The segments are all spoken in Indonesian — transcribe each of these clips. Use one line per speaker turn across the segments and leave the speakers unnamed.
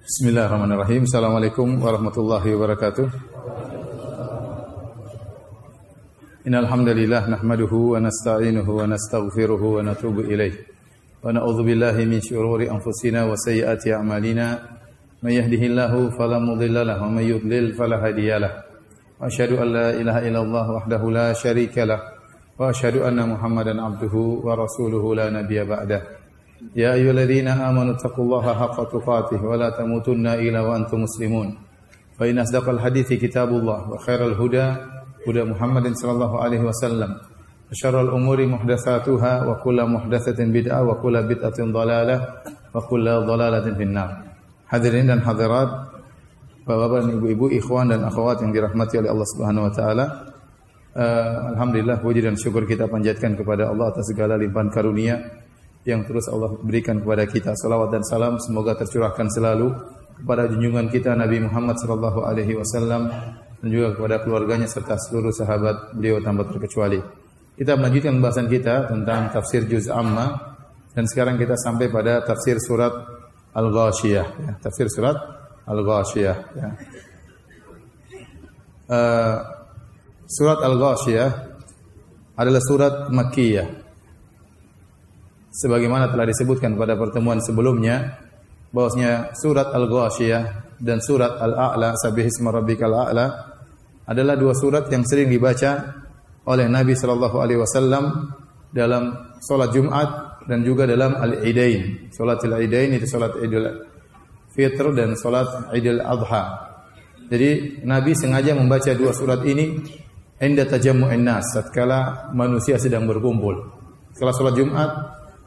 Bismillahirrahmanirrahim. Assalamualaikum warahmatullahi wabarakatuh. Innal hamdalillah nahmaduhu wa nasta'inuhu wa nastaghfiruhu wa natubu ilaih. Wa na'udzu billahi min shururi anfusina wa sayyiati a'malina. May yahdihillahu fala mudilla lahu wa may yudlil fala hadiyalah. Wa asyhadu an la ilaha illallah wahdahu la syarika lah wa asyhadu anna Muhammadan abduhu wa rasuluhu la nabiyya ba'dah. يا أيها الذين آمنوا اتقوا الله حق تقاته ولا تموتن إلا وأنتم مسلمون فإن أصدق الحديث كتاب الله وخير الهدى هدى محمد صلى الله عليه وسلم وشر الأمور محدثاتها وكل محدثة بدعة وكل بدعة ضلالة وكل ضلالة في النار حذرين حذرات Bapak-bapak, ibu-ibu, ikhwan dan akhwat الله سبحانه oleh Allah Subhanahu wa taala. Eh, alhamdulillah puji dan syukur kita panjatkan kepada Allah atas segala limpahan karunia yang terus Allah berikan kepada kita. Salawat dan salam semoga tercurahkan selalu kepada junjungan kita Nabi Muhammad sallallahu alaihi wasallam dan juga kepada keluarganya serta seluruh sahabat beliau tanpa terkecuali. Kita melanjutkan pembahasan kita tentang tafsir juz amma dan sekarang kita sampai pada tafsir surat Al-Ghashiyah ya. Tafsir surat Al-Ghashiyah ya. Uh, surat Al-Ghashiyah adalah surat Makkiyah sebagaimana telah disebutkan pada pertemuan sebelumnya bahwasanya surat Al-Ghasyiyah dan surat Al-A'la Sabbihisma rabbikal a'la adalah dua surat yang sering dibaca oleh Nabi sallallahu alaihi wasallam dalam salat Jumat dan juga dalam Al-Idain. Salat Al-Idain itu salat Idul Fitr dan salat Idul Adha. Jadi Nabi sengaja membaca dua surat ini inda tajammu'in nas tatkala manusia sedang berkumpul. Setelah salat Jumat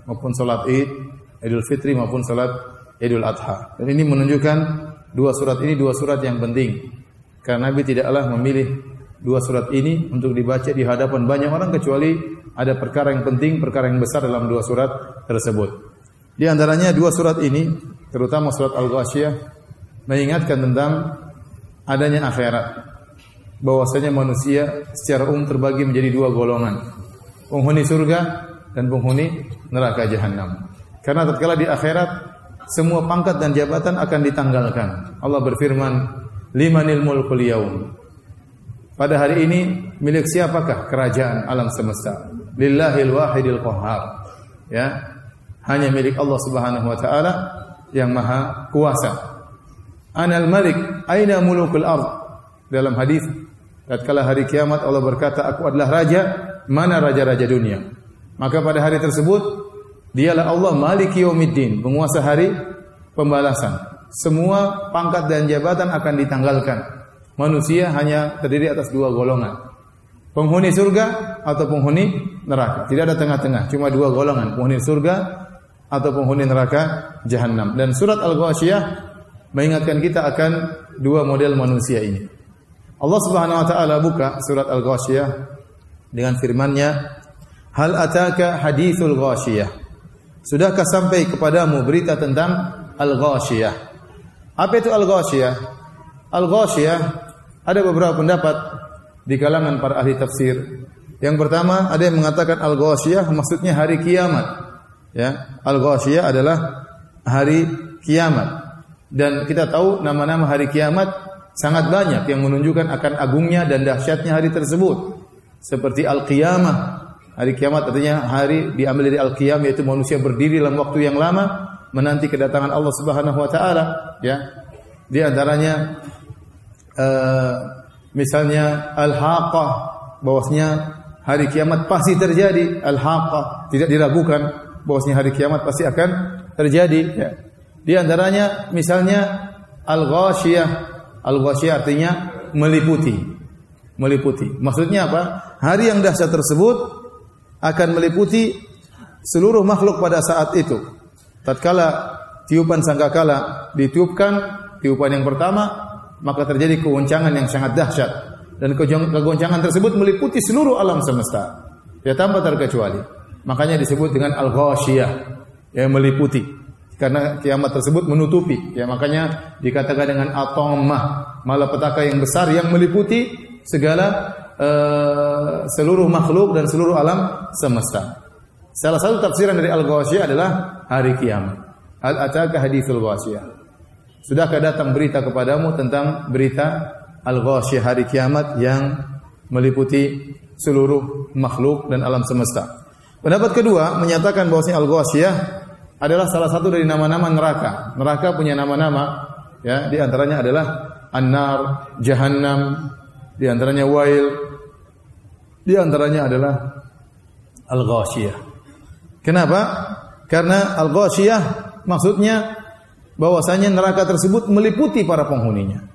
maupun salat Id, Idul Fitri maupun salat Idul Adha. Dan ini menunjukkan dua surat ini dua surat yang penting. Karena Nabi tidaklah memilih dua surat ini untuk dibaca di hadapan banyak orang kecuali ada perkara yang penting, perkara yang besar dalam dua surat tersebut. Di antaranya dua surat ini, terutama surat Al-Ghasyiyah mengingatkan tentang adanya akhirat. Bahwasanya manusia secara umum terbagi menjadi dua golongan. Penghuni surga dan penghuni neraka jahanam. Karena tatkala di akhirat semua pangkat dan jabatan akan ditanggalkan. Allah berfirman, "Limanil mulkul yaum." Pada hari ini milik siapakah kerajaan alam semesta? Lillahil wahidil qahhar. Ya. Hanya milik Allah Subhanahu wa taala yang maha kuasa. Anal malik, aina mulukul ard? Dalam hadis tatkala hari kiamat Allah berkata, "Aku adalah raja, mana raja-raja dunia?" Maka pada hari tersebut dialah Allah Maliki Yaumiddin, penguasa hari pembalasan. Semua pangkat dan jabatan akan ditanggalkan. Manusia hanya terdiri atas dua golongan. Penghuni surga atau penghuni neraka. Tidak ada tengah-tengah, cuma dua golongan, penghuni surga atau penghuni neraka jahanam. Dan surat Al-Ghasyiyah mengingatkan kita akan dua model manusia ini. Allah Subhanahu wa taala buka surat Al-Ghasyiyah dengan firman-Nya Hal ataka hadithul ghashiyah. Sudahkah sampai kepadamu berita tentang al-ghashiyah? Apa itu al-ghashiyah? Al-ghashiyah ada beberapa pendapat di kalangan para ahli tafsir. Yang pertama ada yang mengatakan al-ghashiyah maksudnya hari kiamat. Ya, al-ghashiyah adalah hari kiamat. Dan kita tahu nama-nama hari kiamat sangat banyak yang menunjukkan akan agungnya dan dahsyatnya hari tersebut. Seperti al-qiyamah, Hari kiamat artinya hari diambil dari al-qiyam yaitu manusia berdiri dalam waktu yang lama menanti kedatangan Allah Subhanahu wa taala, ya. Di antaranya uh, misalnya al-haqqah bahwasanya hari kiamat pasti terjadi, al-haqqah tidak diragukan bahwasanya hari kiamat pasti akan terjadi, ya. Di antaranya misalnya al-ghasyiyah. Al-ghasyiyah artinya meliputi. Meliputi. Maksudnya apa? Hari yang dahsyat tersebut akan meliputi seluruh makhluk pada saat itu. Tatkala tiupan sangkakala ditiupkan, tiupan yang pertama, maka terjadi kegoncangan yang sangat dahsyat dan kegoncangan tersebut meliputi seluruh alam semesta. Ya tanpa terkecuali. Makanya disebut dengan al-ghasyiyah yang meliputi karena kiamat tersebut menutupi ya makanya dikatakan dengan atomah malapetaka yang besar yang meliputi segala uh, seluruh makhluk dan seluruh alam semesta. Salah satu tafsiran dari Al-Ghasyiyah adalah hari kiamat. Al ataka hadithul ghasyiyah. Sudahkah datang berita kepadamu tentang berita al-ghasyiyah hari kiamat yang meliputi seluruh makhluk dan alam semesta. Pendapat kedua menyatakan bahwasanya al-ghasyiyah adalah salah satu dari nama-nama neraka. Neraka punya nama-nama ya, di antaranya adalah an-nar, jahannam, di antaranya wail, di antaranya adalah al-ghasyiyah. Kenapa? Karena al-ghasyiyah maksudnya bahwasanya neraka tersebut meliputi para penghuninya.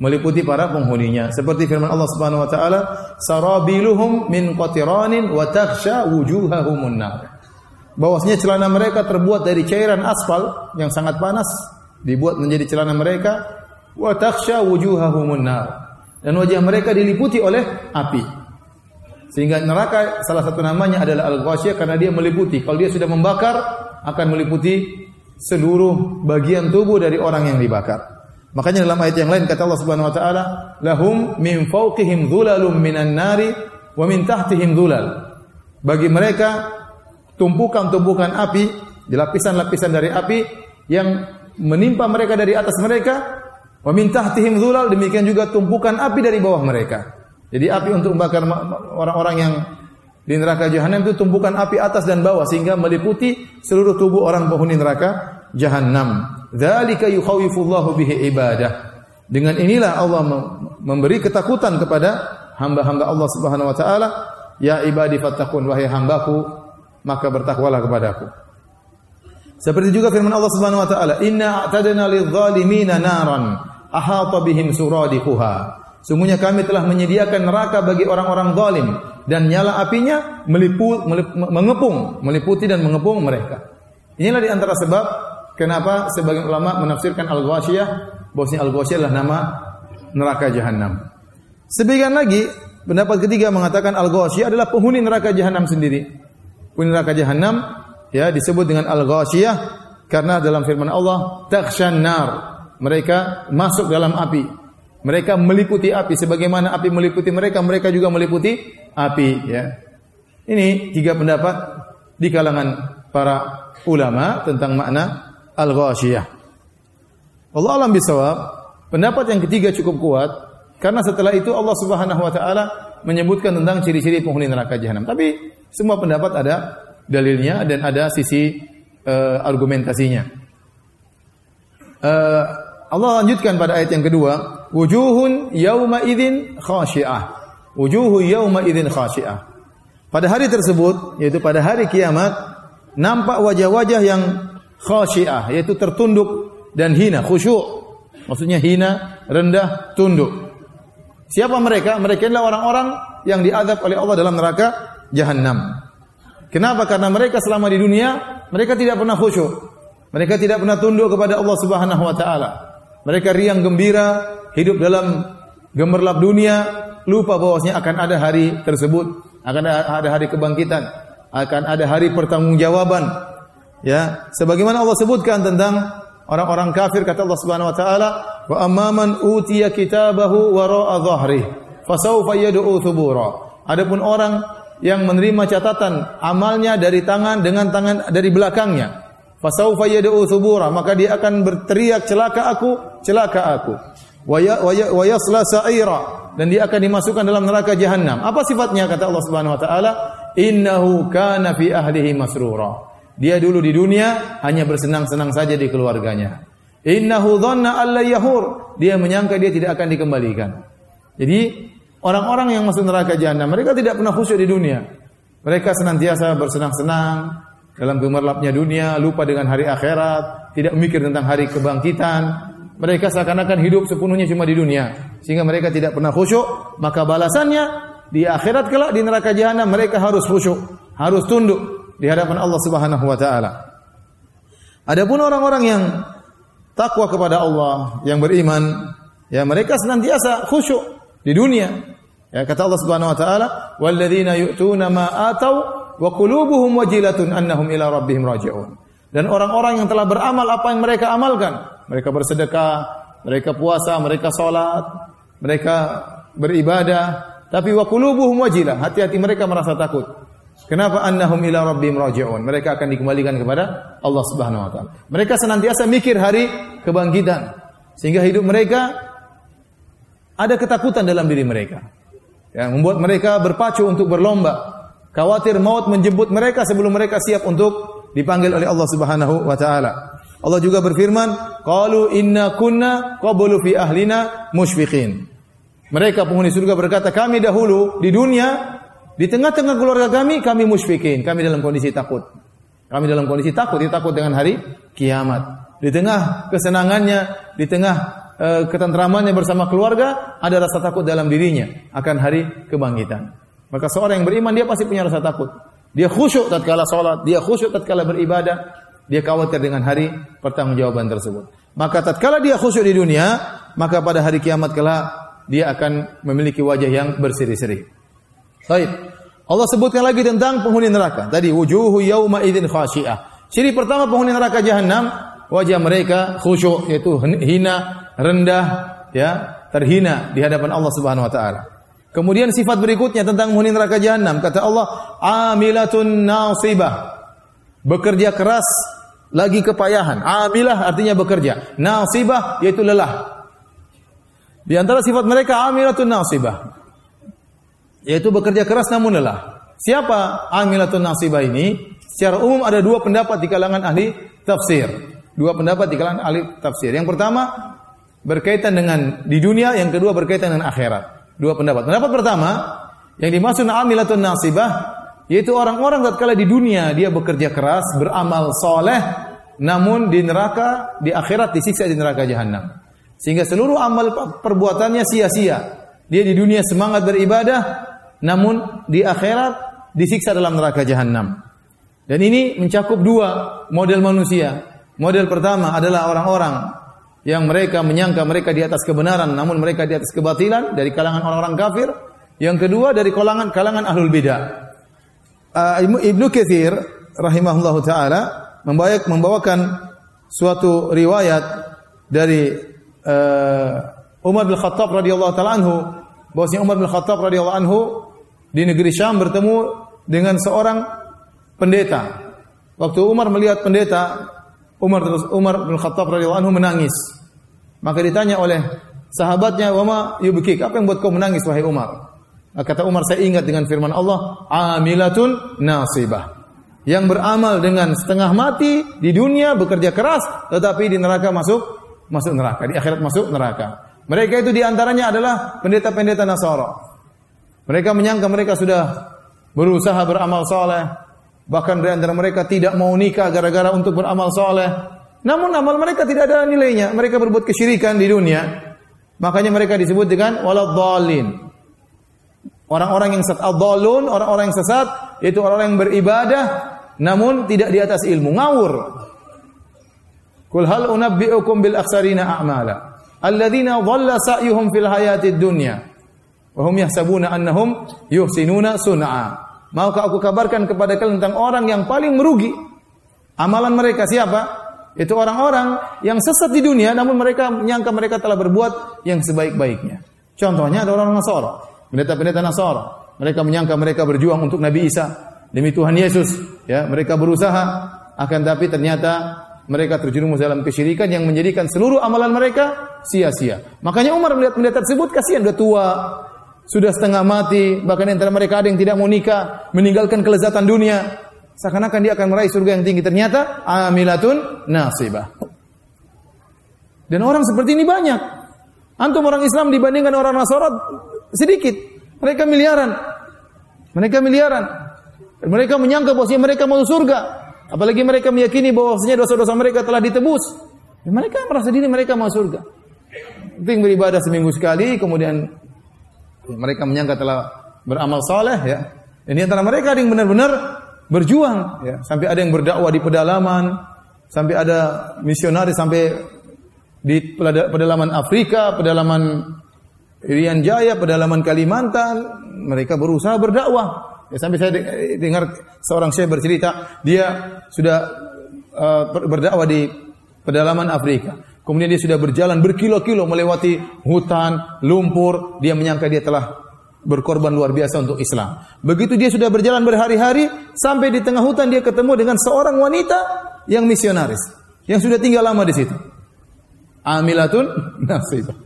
Meliputi para penghuninya. Seperti firman Allah Subhanahu wa taala sarabiluhum min qatiranin wa takhsha wujuhahumun nar. Bahwasanya celana mereka terbuat dari cairan aspal yang sangat panas dibuat menjadi celana mereka wa takhsha wujuhahumun nar dan wajah mereka diliputi oleh api. Sehingga neraka salah satu namanya adalah al-ghasyiyah karena dia meliputi. Kalau dia sudah membakar akan meliputi seluruh bagian tubuh dari orang yang dibakar. Makanya dalam ayat yang lain kata Allah Subhanahu wa taala, "Lahum min fawqihim dhulalun minan nari wa min tahtihim dhulal." Bagi mereka tumpukan-tumpukan api, lapisan-lapisan dari api yang menimpa mereka dari atas mereka, wa min tahtihim demikian juga tumpukan api dari bawah mereka. Jadi api untuk membakar orang-orang yang di neraka jahanam itu tumpukan api atas dan bawah sehingga meliputi seluruh tubuh orang penghuni neraka jahanam. Dzalika yukhawifullahu bihi ibadah. Dengan inilah Allah memberi ketakutan kepada hamba-hamba Allah Subhanahu wa taala, ya ibadi fattaqun wahai hambaku, maka bertakwalah kepadaku. Seperti juga firman Allah Subhanahu wa taala, "Inna a'tadna lidh-dhalimina naran ahata bihim suradiquha." Sungguhnya kami telah menyediakan neraka bagi orang-orang zalim dan nyala apinya meliput, melip, mengepung, meliputi dan mengepung mereka. Inilah di antara sebab Kenapa sebagian ulama menafsirkan al-ghasyiyah bahwasanya al-ghasyiyah adalah nama neraka jahanam. Sebagian lagi pendapat ketiga mengatakan al-ghasyiyah adalah penghuni neraka jahanam sendiri. Penghuni neraka jahanam ya disebut dengan al-ghasyiyah karena dalam firman Allah takshan nar mereka masuk dalam api. Mereka meliputi api sebagaimana api meliputi mereka, mereka juga meliputi api ya. Ini tiga pendapat di kalangan para ulama tentang makna al-ghasyiyah. Allah alam bisawab, pendapat yang ketiga cukup kuat karena setelah itu Allah Subhanahu wa taala menyebutkan tentang ciri-ciri penghuni neraka jahanam. Tapi semua pendapat ada dalilnya dan ada sisi uh, argumentasinya. Uh, Allah lanjutkan pada ayat yang kedua, wujuhun yauma idzin khashi'ah. Wujuhu yauma idzin khashi'ah. Pada hari tersebut, yaitu pada hari kiamat, nampak wajah-wajah yang khasyiah yaitu tertunduk dan hina khusyuk. Maksudnya hina rendah tunduk. Siapa mereka? Mereka adalah orang-orang yang diadab oleh Allah dalam neraka jahanam kenapa? Karena mereka selama di dunia mereka tidak pernah khusyuk. Mereka tidak pernah tunduk kepada Allah Subhanahu wa taala mereka riang gembira hidup dalam gemerlap dunia lupa bahwasanya akan ada hari tersebut akan ada hari kebangkitan akan ada hari pertanggungjawaban Ya, sebagaimana Allah sebutkan tentang orang-orang kafir kata Allah Subhanahu wa taala, "Wa amman utiya kitabahu wara'a dhahri, fasawfa yad'u thubura." Adapun orang yang menerima catatan amalnya dari tangan dengan tangan dari belakangnya, fasawfa yad'u thubura, maka dia akan berteriak celaka aku, celaka aku. Wa ya, yasla sa'ira dan dia akan dimasukkan dalam neraka jahanam. Apa sifatnya kata Allah Subhanahu wa taala? Innahu kana fi ahlihi masrura. Dia dulu di dunia hanya bersenang-senang saja di keluarganya. Innahu dhanna alla yahur. Dia menyangka dia tidak akan dikembalikan. Jadi orang-orang yang masuk neraka jahanam mereka tidak pernah khusyuk di dunia. Mereka senantiasa bersenang-senang dalam gemerlapnya dunia, lupa dengan hari akhirat, tidak memikir tentang hari kebangkitan. Mereka seakan-akan hidup sepenuhnya cuma di dunia, sehingga mereka tidak pernah khusyuk. Maka balasannya di akhirat kelak di neraka jahanam mereka harus khusyuk, harus tunduk, di hadapan Allah Subhanahu wa taala. Adapun orang-orang yang takwa kepada Allah, yang beriman, ya mereka senantiasa khusyuk di dunia. Ya kata Allah Subhanahu wa taala, "Walladzina yu'tuna ma atau wa qulubuhum wajilatun annahum ila rabbihim raji'un." Dan orang-orang yang telah beramal apa yang mereka amalkan, mereka bersedekah, mereka puasa, mereka salat, mereka beribadah, tapi wa qulubuhum wajilah, hati-hati mereka merasa takut. Kenapa annahum ila rabbihim raji'un? Mereka akan dikembalikan kepada Allah Subhanahu wa taala. Mereka senantiasa mikir hari kebangkitan sehingga hidup mereka ada ketakutan dalam diri mereka. Yang membuat mereka berpacu untuk berlomba. Khawatir maut menjemput mereka sebelum mereka siap untuk dipanggil oleh Allah Subhanahu wa taala. Allah juga berfirman, "Qalu inna kunna qablu fi ahlina musyfiqin." Mereka penghuni surga berkata, "Kami dahulu di dunia di tengah-tengah keluarga kami kami musyfiqin, kami dalam kondisi takut." Kami dalam kondisi takut, dia takut dengan hari kiamat. Di tengah kesenangannya, di tengah e, ketentramannya bersama keluarga, ada rasa takut dalam dirinya akan hari kebangkitan. Maka seorang yang beriman dia pasti punya rasa takut. Dia khusyuk tatkala salat, dia khusyuk tatkala beribadah, dia khawatir dengan hari pertanggungjawaban tersebut. Maka tatkala dia khusyuk di dunia, maka pada hari kiamat kelak dia akan memiliki wajah yang berseri-seri. Baik. Allah sebutkan lagi tentang penghuni neraka. Tadi wujuhu yauma idzin khasyiah. Ciri pertama penghuni neraka jahanam, wajah mereka khusyuk yaitu hina, rendah, ya, terhina di hadapan Allah Subhanahu wa taala. Kemudian sifat berikutnya tentang penghuni neraka jahanam kata Allah amilatun nasibah. Bekerja keras lagi kepayahan. Amilah artinya bekerja. Nasibah yaitu lelah. Di antara sifat mereka amilatun nasibah. Yaitu bekerja keras namun lelah. Siapa amilatun nasibah ini? Secara umum ada dua pendapat di kalangan ahli tafsir. Dua pendapat di kalangan ahli tafsir. Yang pertama berkaitan dengan di dunia, yang kedua berkaitan dengan akhirat. Dua pendapat. Pendapat pertama, yang dimaksud amilatun nasibah yaitu orang-orang tatkala di dunia dia bekerja keras, beramal soleh, namun di neraka, di akhirat disiksa di neraka jahanam. Sehingga seluruh amal perbuatannya sia-sia. Dia di dunia semangat beribadah, namun di akhirat disiksa dalam neraka jahanam. Dan ini mencakup dua model manusia. Model pertama adalah orang-orang yang mereka menyangka mereka di atas kebenaran namun mereka di atas kebatilan dari kalangan orang-orang kafir. Yang kedua dari kalangan kalangan ahlul bidah. Uh, Ibnu Katsir rahimahullahu taala membawakan suatu riwayat dari uh, Umar bin Khattab radhiyallahu taala anhu bahwasanya Umar bin Khattab radhiyallahu anhu di negeri Syam bertemu dengan seorang pendeta. Waktu Umar melihat pendeta Umar terus Umar bin Khattab radhiyallahu anhu menangis. Maka ditanya oleh sahabatnya, "Wama yubkik? Apa yang buat kau menangis wahai Umar?" Kata Umar, "Saya ingat dengan firman Allah, amilatun nasibah." Yang beramal dengan setengah mati di dunia bekerja keras tetapi di neraka masuk masuk neraka, di akhirat masuk neraka. Mereka itu di antaranya adalah pendeta-pendeta Nasara. Mereka menyangka mereka sudah berusaha beramal soleh, Bahkan dari antara mereka tidak mau nikah gara-gara untuk beramal soleh. Namun amal mereka tidak ada nilainya. Mereka berbuat kesyirikan di dunia. Makanya mereka disebut dengan waladhalin. Orang-orang yang sesat, adhalun, orang-orang yang sesat, yaitu orang-orang yang beribadah, namun tidak di atas ilmu, ngawur. Kul hal unabbi'ukum bil aksarina a'mala. Alladzina dhalla sa'yuhum fil hayatid dunya. Wa hum yahsabuna annahum yuhsinuna sun'a. Maukah aku kabarkan kepada kalian tentang orang yang paling merugi? Amalan mereka siapa? Itu orang-orang yang sesat di dunia namun mereka menyangka mereka telah berbuat yang sebaik-baiknya. Contohnya ada orang Nasara, pendeta-pendeta Nasara. Mereka menyangka mereka berjuang untuk Nabi Isa demi Tuhan Yesus, ya, mereka berusaha akan tapi ternyata mereka terjerumus dalam kesyirikan yang menjadikan seluruh amalan mereka sia-sia. Makanya Umar melihat pendeta tersebut kasihan sudah tua, sudah setengah mati, bahkan antara mereka ada yang tidak mau nikah, meninggalkan kelezatan dunia, seakan-akan dia akan meraih surga yang tinggi. Ternyata amilatun nasibah. Dan orang seperti ini banyak. Antum orang Islam dibandingkan orang Nasara sedikit. Mereka miliaran. Mereka miliaran. Dan mereka menyangka bahwa mereka mau surga. Apalagi mereka meyakini bahwasanya dosa-dosa mereka telah ditebus. Dan mereka merasa diri mereka mau surga. Penting beribadah seminggu sekali, kemudian mereka menyangka telah beramal soleh ya. Dan antara mereka ada yang benar-benar berjuang ya. Sampai ada yang berdakwah di pedalaman, sampai ada misionaris sampai di pedalaman Afrika, pedalaman Irian Jaya, pedalaman Kalimantan, mereka berusaha berdakwah. Ya, sampai saya dengar seorang syekh bercerita, dia sudah uh, berdakwah di pedalaman Afrika. Kemudian dia sudah berjalan berkilo-kilo melewati hutan, lumpur. Dia menyangka dia telah berkorban luar biasa untuk Islam. Begitu dia sudah berjalan berhari-hari sampai di tengah hutan dia ketemu dengan seorang wanita yang misionaris yang sudah tinggal lama di situ. Amilatun nasibah.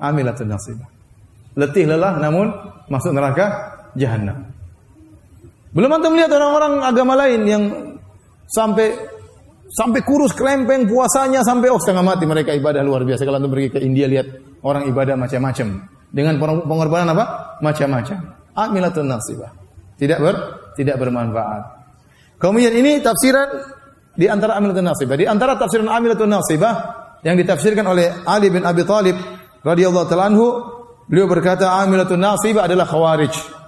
Amilatun nasibah. Letih lelah namun masuk neraka jahanam. Belum antum melihat orang-orang agama lain yang sampai Sampai kurus krempeng puasanya sampai oh setengah mati mereka ibadah luar biasa. Kalau anda pergi ke India lihat orang ibadah macam-macam dengan pengorbanan apa? Macam-macam. Amilatun nasibah. Tidak ber tidak bermanfaat. Kemudian ini tafsiran di antara amilatun nasibah. Di antara tafsiran amilatun nasibah yang ditafsirkan oleh Ali bin Abi Thalib radhiyallahu taala anhu, beliau berkata amilatun nasibah adalah khawarij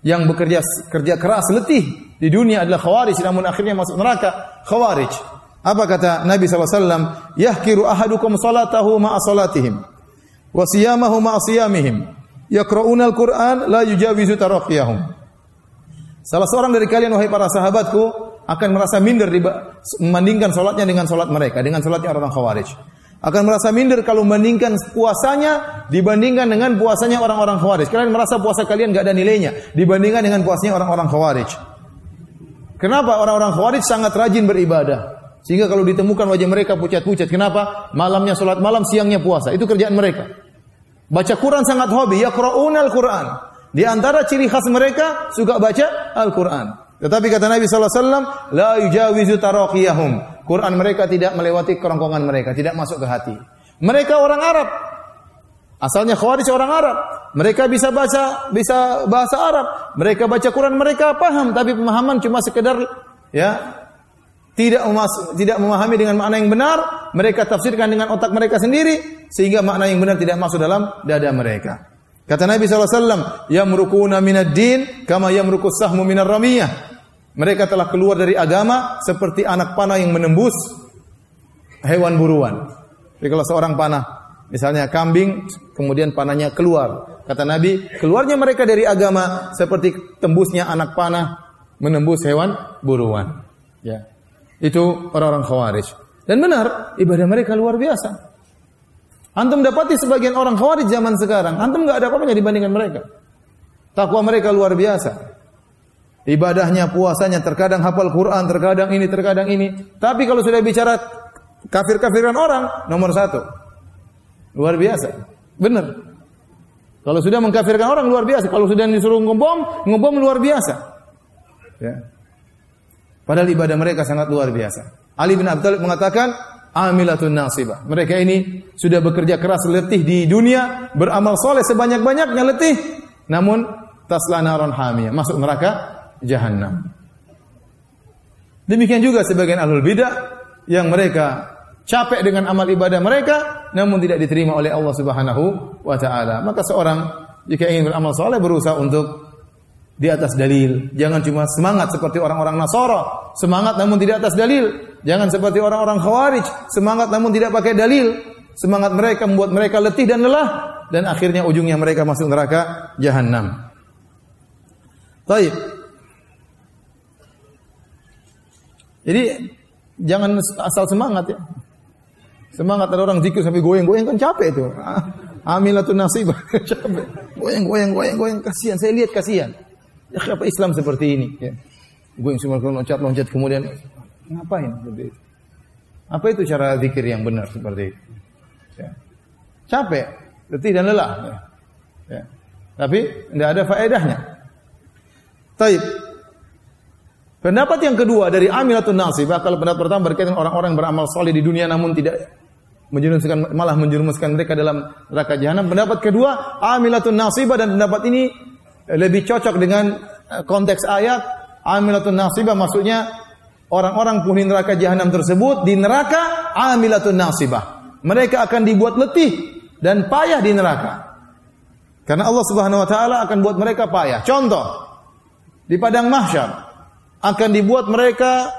yang bekerja kerja keras letih di dunia adalah khawarij namun akhirnya masuk neraka khawarij. Apa kata Nabi SAW yahkiru ahadukum salatahu ma'a salatihim wa siyamahu ma'a siyamihim. Yaqra'una al-Qur'an la yujawizu taraqiyahum Salah seorang dari kalian wahai para sahabatku akan merasa minder membandingkan salatnya dengan salat mereka dengan salatnya orang Khawarij akan merasa minder kalau membandingkan puasanya dibandingkan dengan puasanya orang-orang Khawarij. Kalian merasa puasa kalian gak ada nilainya dibandingkan dengan puasanya orang-orang Khawarij. Kenapa orang-orang Khawarij sangat rajin beribadah? Sehingga kalau ditemukan wajah mereka pucat-pucat. Kenapa? Malamnya sholat malam, siangnya puasa. Itu kerjaan mereka. Baca Quran sangat hobi. Ya Quran Al-Quran. Di antara ciri khas mereka, suka baca Al-Quran. Tetapi kata Nabi SAW, La yujawizu taraqiyahum. Quran mereka tidak melewati kerongkongan mereka, tidak masuk ke hati. Mereka orang Arab. Asalnya Khawarij orang Arab. Mereka bisa baca bisa bahasa Arab. Mereka baca Quran mereka paham, tapi pemahaman cuma sekedar ya tidak tidak memahami dengan makna yang benar, mereka tafsirkan dengan otak mereka sendiri sehingga makna yang benar tidak masuk dalam dada mereka. Kata Nabi SAW, Yamrukuna minad din kama yamrukus sahmu minar ramiyah. Mereka telah keluar dari agama seperti anak panah yang menembus hewan buruan. Jadi kalau seorang panah, misalnya kambing, kemudian panahnya keluar. Kata Nabi, keluarnya mereka dari agama seperti tembusnya anak panah menembus hewan buruan. Ya. Itu orang-orang khawarij. Dan benar, ibadah mereka luar biasa. Antum dapati sebagian orang khawarij zaman sekarang, antum nggak ada apa-apanya dibandingkan mereka. Takwa mereka luar biasa ibadahnya, puasanya, terkadang hafal Quran, terkadang ini, terkadang ini. Tapi kalau sudah bicara kafir-kafiran orang, nomor satu. Luar biasa. Benar. Kalau sudah mengkafirkan orang, luar biasa. Kalau sudah disuruh ngebom, ngebom luar biasa. Ya. Padahal ibadah mereka sangat luar biasa. Ali bin Abi Thalib mengatakan, amilatun nasibah. Mereka ini sudah bekerja keras letih di dunia, beramal soleh sebanyak-banyaknya letih, namun tasla naron hamiyah, masuk neraka jahanam. Demikian juga sebagian ahlul bidah yang mereka capek dengan amal ibadah mereka namun tidak diterima oleh Allah Subhanahu wa taala. Maka seorang jika ingin beramal saleh berusaha untuk di atas dalil. Jangan cuma semangat seperti orang-orang Nasara, semangat namun tidak atas dalil. Jangan seperti orang-orang Khawarij, semangat namun tidak pakai dalil. Semangat mereka membuat mereka letih dan lelah dan akhirnya ujungnya mereka masuk neraka jahanam. Baik. Jadi jangan asal semangat ya. Semangat ada orang zikir sampai goyang-goyang kan capek itu. Amilatun nasibah capek. Goyang-goyang goyang-goyang kasihan. Saya lihat kasihan. Ya kenapa Islam seperti ini ya. Goyang semua loncat-loncat kemudian ngapain? Apa itu cara zikir yang benar seperti itu? Ya. Capek, letih dan lelah. Ya. Ya. Tapi tidak ada faedahnya. Taib. Pendapat yang kedua dari amilatun nasibah kalau pendapat pertama berkaitan orang-orang beramal soleh di dunia namun tidak menjerumuskan malah menjerumuskan mereka dalam neraka jahanam. Pendapat kedua amilatun nasibah dan pendapat ini lebih cocok dengan eh, konteks ayat amilatun nasibah maksudnya orang-orang penghuni neraka jahanam tersebut di neraka amilatun nasibah. Mereka akan dibuat letih dan payah di neraka. Karena Allah Subhanahu wa taala akan buat mereka payah. Contoh di padang mahsyar akan dibuat mereka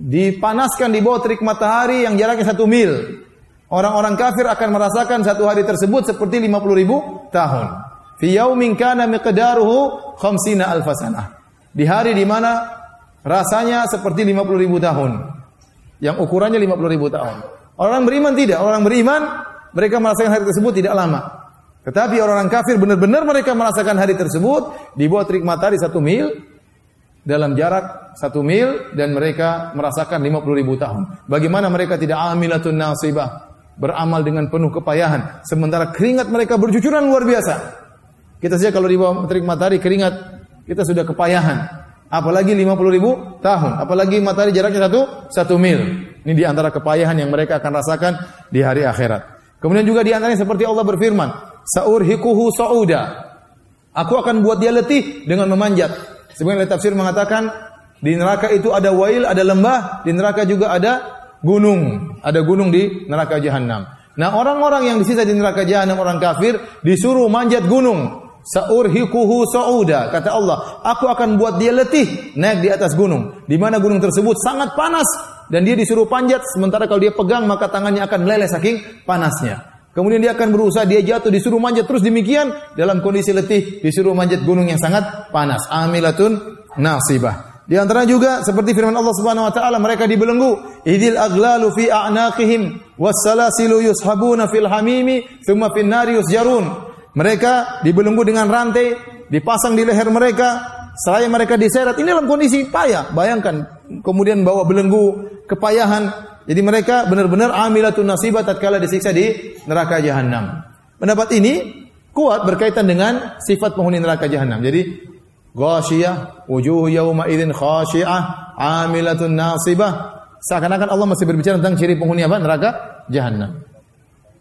dipanaskan di bawah terik matahari yang jaraknya satu mil. Orang-orang kafir akan merasakan satu hari tersebut seperti 50 ribu tahun. Fi yaumin kana miqdaruhu khamsina alfasanah. Di hari di mana rasanya seperti 50 ribu tahun. Yang ukurannya 50 ribu tahun. Orang beriman tidak. Orang beriman mereka merasakan hari tersebut tidak lama. Tetapi orang-orang kafir benar-benar mereka merasakan hari tersebut di bawah terik matahari satu mil dalam jarak satu mil dan mereka merasakan 50 ribu tahun. Bagaimana mereka tidak amilatun nasibah beramal dengan penuh kepayahan sementara keringat mereka bercucuran luar biasa. Kita saja kalau di bawah terik matahari keringat kita sudah kepayahan. Apalagi 50 ribu tahun. Apalagi matahari jaraknya satu, satu mil. Ini di antara kepayahan yang mereka akan rasakan di hari akhirat. Kemudian juga di antaranya seperti Allah berfirman, Saur hikuhu sauda. Aku akan buat dia letih dengan memanjat. Sebagian tafsir mengatakan di neraka itu ada wail, ada lembah, di neraka juga ada gunung, ada gunung di neraka jahanam. Nah, orang-orang yang disisa di neraka jahanam orang kafir disuruh manjat gunung. Saurhiquhu sauda. Kata Allah, aku akan buat dia letih naik di atas gunung. Di mana gunung tersebut sangat panas dan dia disuruh panjat sementara kalau dia pegang maka tangannya akan meleleh saking panasnya. Kemudian dia akan berusaha dia jatuh disuruh manjat terus demikian dalam kondisi letih disuruh manjat gunung yang sangat panas. Amilatun nasibah. Di antara juga seperti firman Allah Subhanahu wa taala mereka dibelenggu idil aglalu fi a'naqihim was salasilu yushabuna fil hamimi thumma fin nari yusjarun mereka dibelenggu dengan rantai, dipasang di leher mereka, seraya mereka diseret. Ini dalam kondisi payah. Bayangkan, kemudian bawa belenggu, kepayahan. Jadi mereka benar-benar amilatun nasibah tatkala disiksa di neraka jahanam. Pendapat ini kuat berkaitan dengan sifat penghuni neraka jahanam. Jadi ghasyiyah, wujuh yauma idzin khasyiah, amilatun nasibah. Seakan-akan Allah masih berbicara tentang ciri penghuni apa? Neraka jahanam.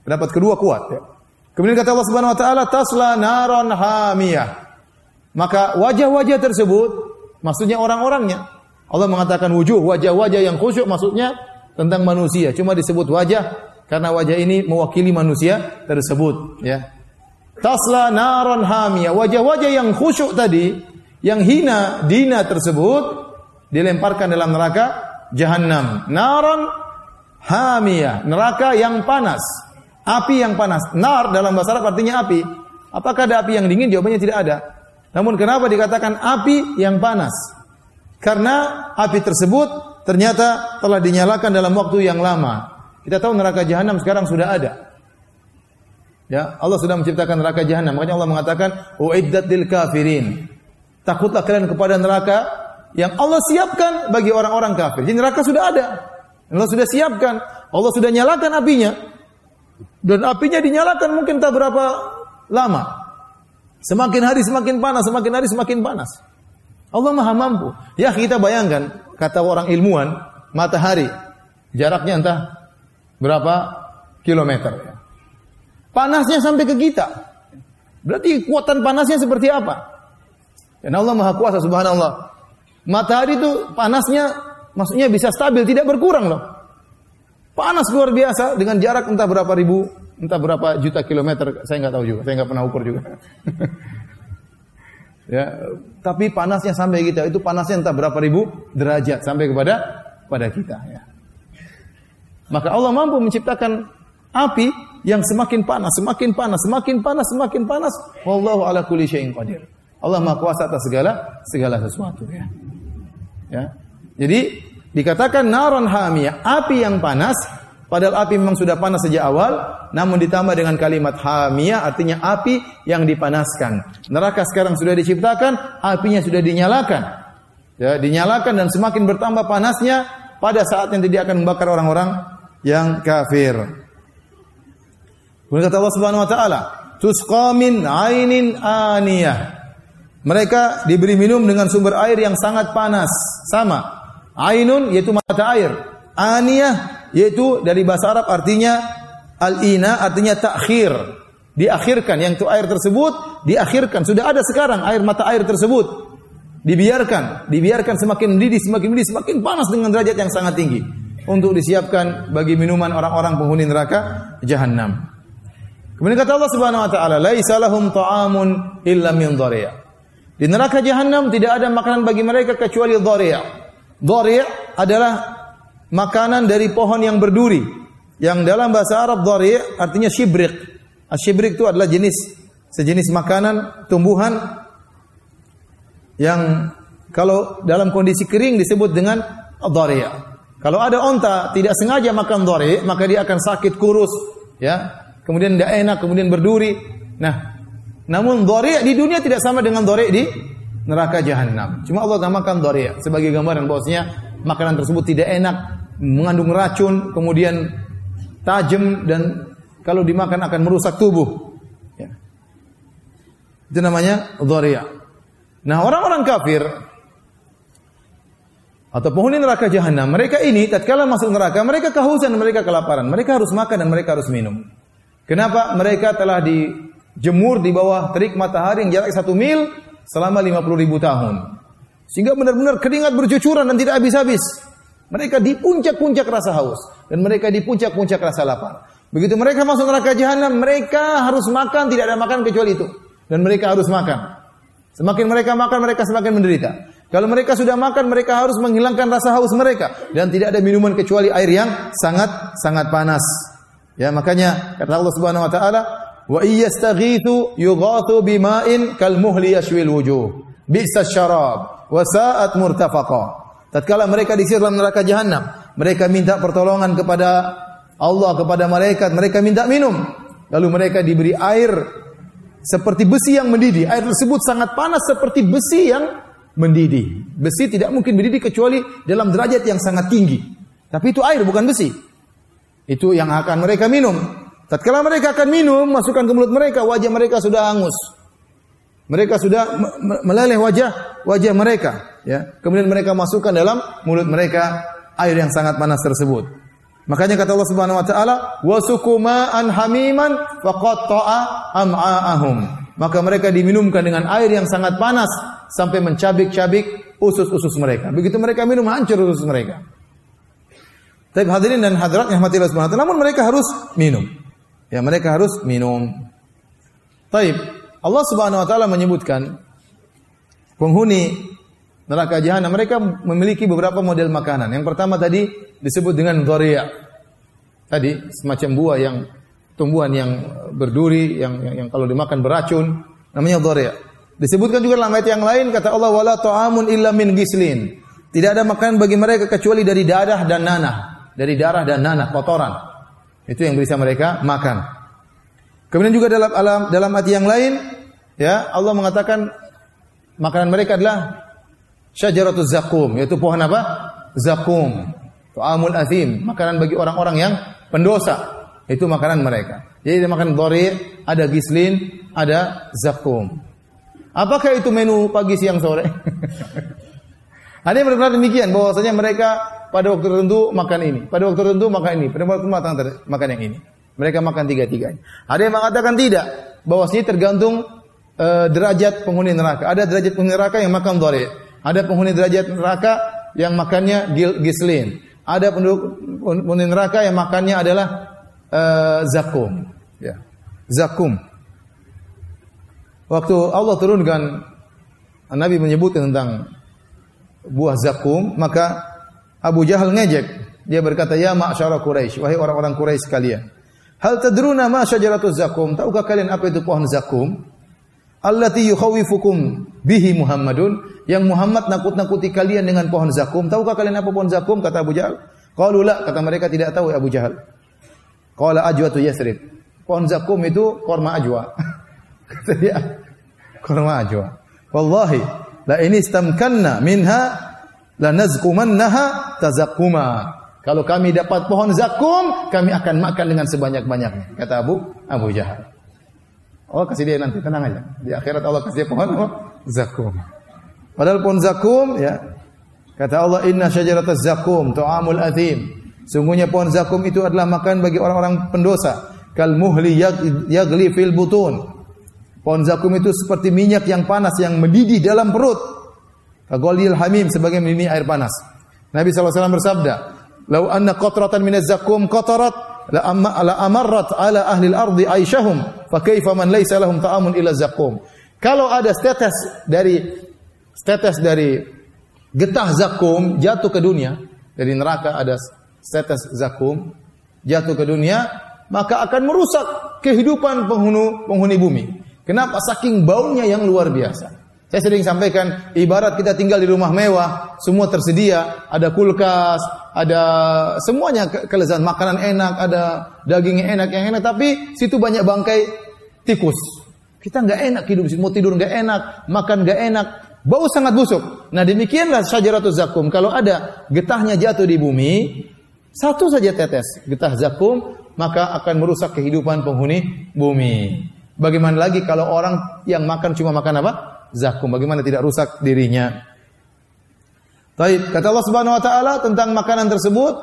Pendapat kedua kuat ya. Kemudian kata Allah Subhanahu wa taala tasla naron hamiyah. Maka wajah-wajah tersebut maksudnya orang-orangnya. Allah mengatakan wujuh, wajah-wajah yang khusyuk maksudnya tentang manusia. Cuma disebut wajah karena wajah ini mewakili manusia tersebut, ya. Tasla naron hamiyah. Wajah-wajah yang khusyuk tadi, yang hina dina tersebut dilemparkan dalam neraka jahanam. Naron hamiyah, neraka yang panas. Api yang panas. Nar dalam bahasa Arab artinya api. Apakah ada api yang dingin? Jawabannya tidak ada. Namun kenapa dikatakan api yang panas? Karena api tersebut ternyata telah dinyalakan dalam waktu yang lama. Kita tahu neraka jahanam sekarang sudah ada. Ya, Allah sudah menciptakan neraka jahanam. Makanya Allah mengatakan, "Uiddat lil kafirin." Takutlah kalian kepada neraka yang Allah siapkan bagi orang-orang kafir. Jadi neraka sudah ada. Allah sudah siapkan. Allah sudah nyalakan apinya. Dan apinya dinyalakan mungkin tak berapa lama. Semakin hari semakin panas, semakin hari semakin panas. Allah Maha mampu. Ya kita bayangkan, kata orang ilmuwan, matahari jaraknya entah berapa kilometer. Panasnya sampai ke kita. Berarti kekuatan panasnya seperti apa? Dan Allah Maha Kuasa subhanallah. Matahari itu panasnya maksudnya bisa stabil, tidak berkurang loh. Panas luar biasa dengan jarak entah berapa ribu, entah berapa juta kilometer, saya nggak tahu juga, saya nggak pernah ukur juga. ya, tapi panasnya sampai kita itu panasnya entah berapa ribu derajat sampai kepada pada kita. Ya. Maka Allah mampu menciptakan api yang semakin panas, semakin panas, semakin panas, semakin panas. Wallahu ala kulli syai'in qadir. Allah Maha Kuasa atas segala segala sesuatu ya. Ya. Jadi Dikatakan naron hamiyah, api yang panas, padahal api memang sudah panas sejak awal, namun ditambah dengan kalimat hamiyah artinya api yang dipanaskan. Neraka sekarang sudah diciptakan, apinya sudah dinyalakan. Ya, dinyalakan dan semakin bertambah panasnya pada saat yang dia akan membakar orang-orang yang kafir. Kemudian kata Allah Subhanahu wa taala, "Tusqa min ainin aniyah." Mereka diberi minum dengan sumber air yang sangat panas, sama Ainun yaitu mata air. Aniyah yaitu dari bahasa Arab artinya al-ina artinya takhir. Diakhirkan yang itu air tersebut diakhirkan. Sudah ada sekarang air mata air tersebut. Dibiarkan, dibiarkan semakin mendidih, semakin mendidih, semakin panas dengan derajat yang sangat tinggi untuk disiapkan bagi minuman orang-orang penghuni neraka jahanam. Kemudian kata Allah Subhanahu wa taala, "Laisa lahum ta'amun illa min dhari'." Di neraka jahanam tidak ada makanan bagi mereka kecuali dhari'. Dhari' adalah makanan dari pohon yang berduri. Yang dalam bahasa Arab dhari' artinya shibrik. Shibrik itu adalah jenis sejenis makanan tumbuhan yang kalau dalam kondisi kering disebut dengan dhari'. Kalau ada onta tidak sengaja makan dhari', maka dia akan sakit kurus, ya. Kemudian tidak enak, kemudian berduri. Nah, namun dhari' di dunia tidak sama dengan dhari' di neraka jahanam. Cuma Allah namakan dhari' sebagai gambaran bahwasanya makanan tersebut tidak enak, mengandung racun, kemudian tajam dan kalau dimakan akan merusak tubuh. Ya. Itu namanya dhari'. Nah, orang-orang kafir atau penghuni neraka jahanam, mereka ini tatkala masuk neraka, mereka kehausan, mereka kelaparan, mereka harus makan dan mereka harus minum. Kenapa? Mereka telah dijemur di bawah terik matahari yang jarak satu mil selama 50 ribu tahun. Sehingga benar-benar keringat bercucuran dan tidak habis-habis. Mereka di puncak-puncak rasa haus dan mereka di puncak-puncak rasa lapar. Begitu mereka masuk neraka jahanam, mereka harus makan, tidak ada makan kecuali itu. Dan mereka harus makan. Semakin mereka makan, mereka semakin menderita. Kalau mereka sudah makan, mereka harus menghilangkan rasa haus mereka dan tidak ada minuman kecuali air yang sangat sangat panas. Ya, makanya kata Allah Subhanahu wa taala, "Wa iyastaghithu yughathu bima'in kal muhli yashwil wujuh. Bi'sa syarab wa sa'at murtafaqa." Tatkala mereka disihir dalam neraka jahanam, mereka minta pertolongan kepada Allah, kepada malaikat, mereka minta minum. Lalu mereka diberi air seperti besi yang mendidih. Air tersebut sangat panas seperti besi yang mendidih. Besi tidak mungkin mendidih kecuali dalam derajat yang sangat tinggi. Tapi itu air bukan besi. Itu yang akan mereka minum. Tatkala mereka akan minum, masukkan ke mulut mereka, wajah mereka sudah hangus. Mereka sudah meleleh wajah wajah mereka, ya. Kemudian mereka masukkan dalam mulut mereka air yang sangat panas tersebut. Makanya kata Allah Subhanahu wa taala, "Wasukuma an hamiman am'a'ahum." Maka mereka diminumkan dengan air yang sangat panas sampai mencabik-cabik usus-usus mereka. Begitu mereka minum hancur usus mereka. Tapi hadirin dan hadirat yang mati Allah Namun mereka harus minum. Ya, mereka harus minum. Taib. Allah Subhanahu wa taala menyebutkan penghuni neraka jahanam mereka memiliki beberapa model makanan. Yang pertama tadi disebut dengan dhariya. Tadi semacam buah yang tumbuhan yang berduri yang yang, yang kalau dimakan beracun namanya dhariya. Disebutkan juga dalam yang lain kata Allah wala ta'amun illa min gislin. Tidak ada makanan bagi mereka kecuali dari darah dan nanah, dari darah dan nanah kotoran. Itu yang bisa mereka makan. Kemudian juga dalam alam dalam ayat yang lain ya Allah mengatakan makanan mereka adalah syajaratuz zakum yaitu pohon apa? Zakum. Ta'amul athim, makanan bagi orang-orang yang pendosa. Itu makanan mereka. Jadi makan dhari, ada gislin, ada zakum. Apakah itu menu pagi, siang, sore? Ada yang berkata demikian bahwasanya mereka pada waktu tertentu makan ini, pada waktu tertentu makan ini, pada waktu tertentu makan yang ini. Mereka makan tiga-tiganya. Ada yang mengatakan tidak, bahwasanya tergantung uh, derajat penghuni neraka. Ada derajat penghuni neraka yang makan dhari. Ada penghuni derajat neraka yang makannya gislin. Ada penduduk penghuni neraka yang makannya adalah uh, zakum. Ya. Zakum. Waktu Allah turunkan Nabi menyebut tentang buah zakum, maka Abu Jahal ngejek. Dia berkata, "Ya ma'syara Quraisy, wahai orang-orang Quraisy sekalian. Hal tadruna ma syajaratuz zakum? Tahukah kalian apa itu pohon zakum? Allati yukhawifukum bihi Muhammadun, yang Muhammad nakut-nakuti kalian dengan pohon zakum. Tahukah kalian apa pohon zakum? Kata Abu Jahal. Qalu la, kata mereka tidak tahu ya Abu Jahal. Qala ajwatu yasrib. Pohon zakum itu korma ajwa. Kata dia, kurma ajwa. Wallahi, la ini istamkanna minha la nazkumannaha tazakuma. Kalau kami dapat pohon zakum, kami akan makan dengan sebanyak-banyaknya. Kata Abu Abu Jahal. Allah kasih dia nanti, tenang aja. Di akhirat Allah kasih dia pohon apa? Zakum. Padahal pohon zakum, ya. Kata Allah, inna syajarataz zakum, tu'amul athim. Sungguhnya pohon zakum itu adalah makan bagi orang-orang pendosa. Kal muhli yagli fil butun. Pohon zakum itu seperti minyak yang panas yang mendidih dalam perut. Kagolil hamim sebagai mendidih air panas. Nabi SAW bersabda, "Lau anna qatratan min zakum qatarat la, amma, la amarrat ala ahli al-ardi aisyahum, fa kaifa man laysa lahum ta'amun illa zakum." Kalau ada tetes dari tetes dari getah zakum jatuh ke dunia, dari neraka ada tetes zakum jatuh ke dunia, maka akan merusak kehidupan penghuni penghuni bumi. Kenapa? Saking baunya yang luar biasa. Saya sering sampaikan, ibarat kita tinggal di rumah mewah, semua tersedia, ada kulkas, ada semuanya kelezatan makanan enak, ada dagingnya enak yang enak, tapi situ banyak bangkai tikus. Kita nggak enak hidup mau tidur nggak enak, makan nggak enak, bau sangat busuk. Nah demikianlah syajaratul zakum. Kalau ada getahnya jatuh di bumi, satu saja tetes getah zakum, maka akan merusak kehidupan penghuni bumi. Bagaimana lagi kalau orang yang makan cuma makan apa? Zakum. Bagaimana tidak rusak dirinya? Baik, kata Allah Subhanahu wa taala tentang makanan tersebut,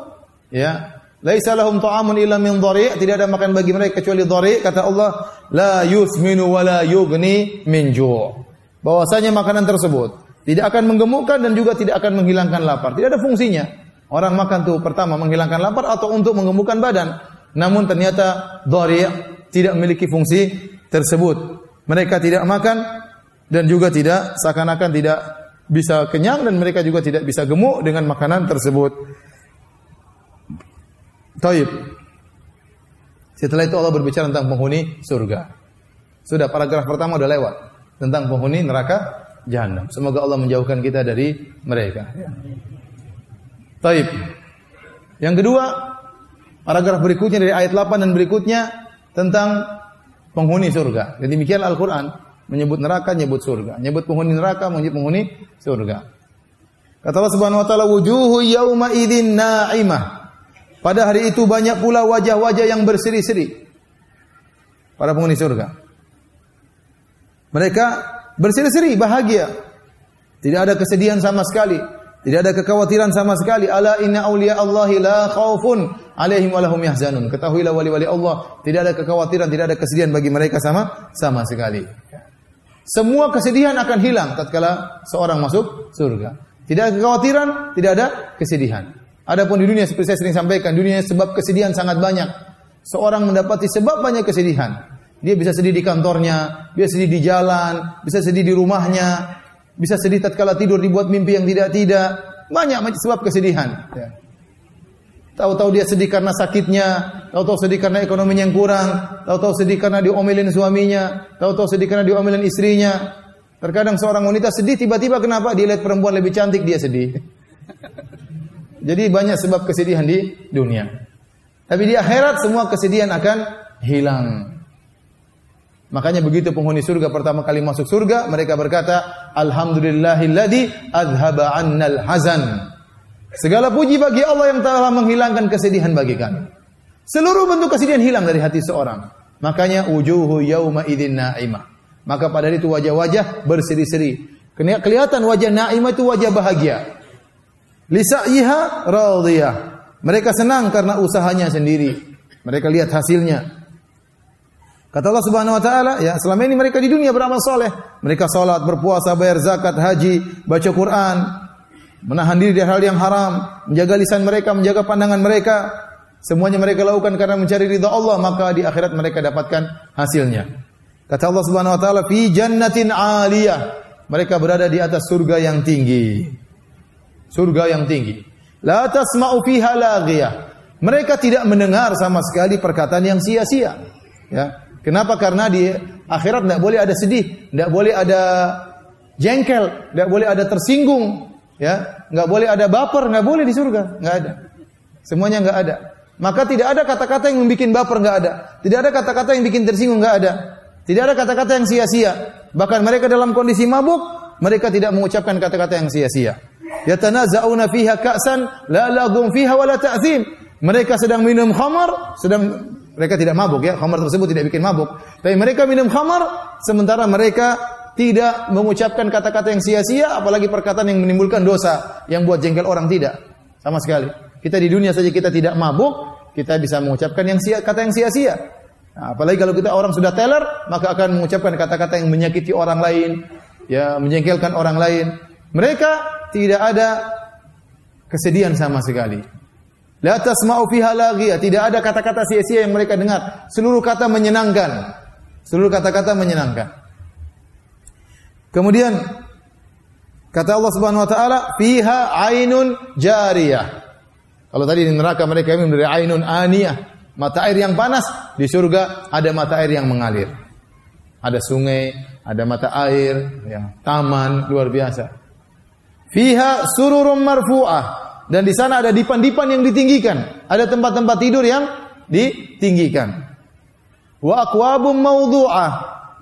ya, Laisa lahum ta'amun illa min dhari', tidak ada makan bagi mereka kecuali dhari'. Kata Allah, la yusminu wa la yughni min ju'. Bahwasanya makanan tersebut tidak akan menggemukkan dan juga tidak akan menghilangkan lapar. Tidak ada fungsinya. Orang makan tuh pertama menghilangkan lapar atau untuk menggemukkan badan. Namun ternyata dhari' tidak memiliki fungsi tersebut. Mereka tidak makan dan juga tidak seakan-akan tidak bisa kenyang dan mereka juga tidak bisa gemuk dengan makanan tersebut. Taib. Setelah itu Allah berbicara tentang penghuni surga. Sudah paragraf pertama sudah lewat tentang penghuni neraka jahanam. Semoga Allah menjauhkan kita dari mereka. Taib. Yang kedua, paragraf berikutnya dari ayat 8 dan berikutnya tentang penghuni surga. Jadi demikian Al-Qur'an menyebut neraka, menyebut surga. Menyebut penghuni neraka, menyebut penghuni surga. Kata Allah Subhanahu wa taala, "Wujuhu yauma idzin na'imah." Pada hari itu banyak pula wajah-wajah yang berseri-seri. Para penghuni surga. Mereka berseri-seri, bahagia. Tidak ada kesedihan sama sekali. Tidak ada kekhawatiran sama sekali. Ala inna awliya Allahi la khawfun alaihim walahum yahzanun. Ketahuilah wali-wali Allah. Tidak ada kekhawatiran, tidak ada kesedihan bagi mereka sama sama sekali. Semua kesedihan akan hilang tatkala seorang masuk surga. Tidak ada kekhawatiran, tidak ada kesedihan. Adapun di dunia seperti saya sering sampaikan, dunia sebab kesedihan sangat banyak. Seorang mendapati sebab banyak kesedihan. Dia bisa sedih di kantornya, bisa sedih di jalan, bisa sedih di rumahnya, bisa sedih tatkala tidur dibuat mimpi yang tidak-tidak. Banyak sebab kesedihan. Ya. Tahu-tahu dia sedih karena sakitnya, tahu-tahu sedih karena ekonominya yang kurang, tahu-tahu sedih karena diomelin suaminya, tahu-tahu sedih karena diomelin istrinya. Terkadang seorang wanita sedih tiba-tiba kenapa? Dia lihat perempuan lebih cantik dia sedih. Jadi banyak sebab kesedihan di dunia. Tapi di akhirat semua kesedihan akan hilang. Makanya begitu penghuni surga pertama kali masuk surga, mereka berkata, Alhamdulillahilladzi azhaba annal hazan. Segala puji bagi Allah yang telah menghilangkan kesedihan bagi kami. Seluruh bentuk kesedihan hilang dari hati seorang. Makanya wujuhu yauma idzin na'imah. Maka pada hari itu wajah-wajah berseri-seri. Kelihatan wajah na'imah itu wajah bahagia. Lisaiha radiyah. Mereka senang karena usahanya sendiri. Mereka lihat hasilnya. Kata Allah Subhanahu wa taala, ya, selama ini mereka di dunia beramal soleh. Mereka salat, berpuasa, bayar zakat, haji, baca Quran, menahan diri dari hal yang haram, menjaga lisan mereka, menjaga pandangan mereka. Semuanya mereka lakukan karena mencari ridha Allah, maka di akhirat mereka dapatkan hasilnya. Kata Allah Subhanahu wa taala, "Fi jannatin 'aliyah." Mereka berada di atas surga yang tinggi surga yang tinggi. La tasma'u fiha laghiyah. Mereka tidak mendengar sama sekali perkataan yang sia-sia. Ya. Kenapa? Karena di akhirat tidak boleh ada sedih, tidak boleh ada jengkel, tidak boleh ada tersinggung, ya, nggak boleh ada baper, nggak boleh di surga, nggak ada. Semuanya nggak ada. Maka tidak ada kata-kata yang membuat baper, nggak ada. Tidak ada kata-kata yang bikin tersinggung, nggak ada. Tidak ada kata-kata yang sia-sia. Bahkan mereka dalam kondisi mabuk, mereka tidak mengucapkan kata-kata yang sia-sia yatanaza'una fiha ka'san la lagum fiha wala ta'zim. Mereka sedang minum khamar, sedang mereka tidak mabuk ya, khamar tersebut tidak bikin mabuk. Tapi mereka minum khamar sementara mereka tidak mengucapkan kata-kata yang sia-sia apalagi perkataan yang menimbulkan dosa yang buat jengkel orang tidak sama sekali. Kita di dunia saja kita tidak mabuk, kita bisa mengucapkan yang sia, kata yang sia-sia. Nah, apalagi kalau kita orang sudah teler, maka akan mengucapkan kata-kata yang menyakiti orang lain, ya menjengkelkan orang lain. Mereka tidak ada kesedihan sama sekali. La tasma'u fiha laghiyah, tidak ada kata-kata sia-sia yang mereka dengar. Seluruh kata menyenangkan. Seluruh kata-kata menyenangkan. Kemudian kata Allah Subhanahu wa taala, "Fiha ainun jariyah." Kalau tadi di neraka mereka minum dari ainun aniyah, mata air yang panas, di surga ada mata air yang mengalir. Ada sungai, ada mata air, ya, taman luar biasa. Fiha sururum marfu'ah dan di sana ada dipan-dipan yang ditinggikan, ada tempat-tempat tidur yang ditinggikan. Wa aqwabum mawdu'ah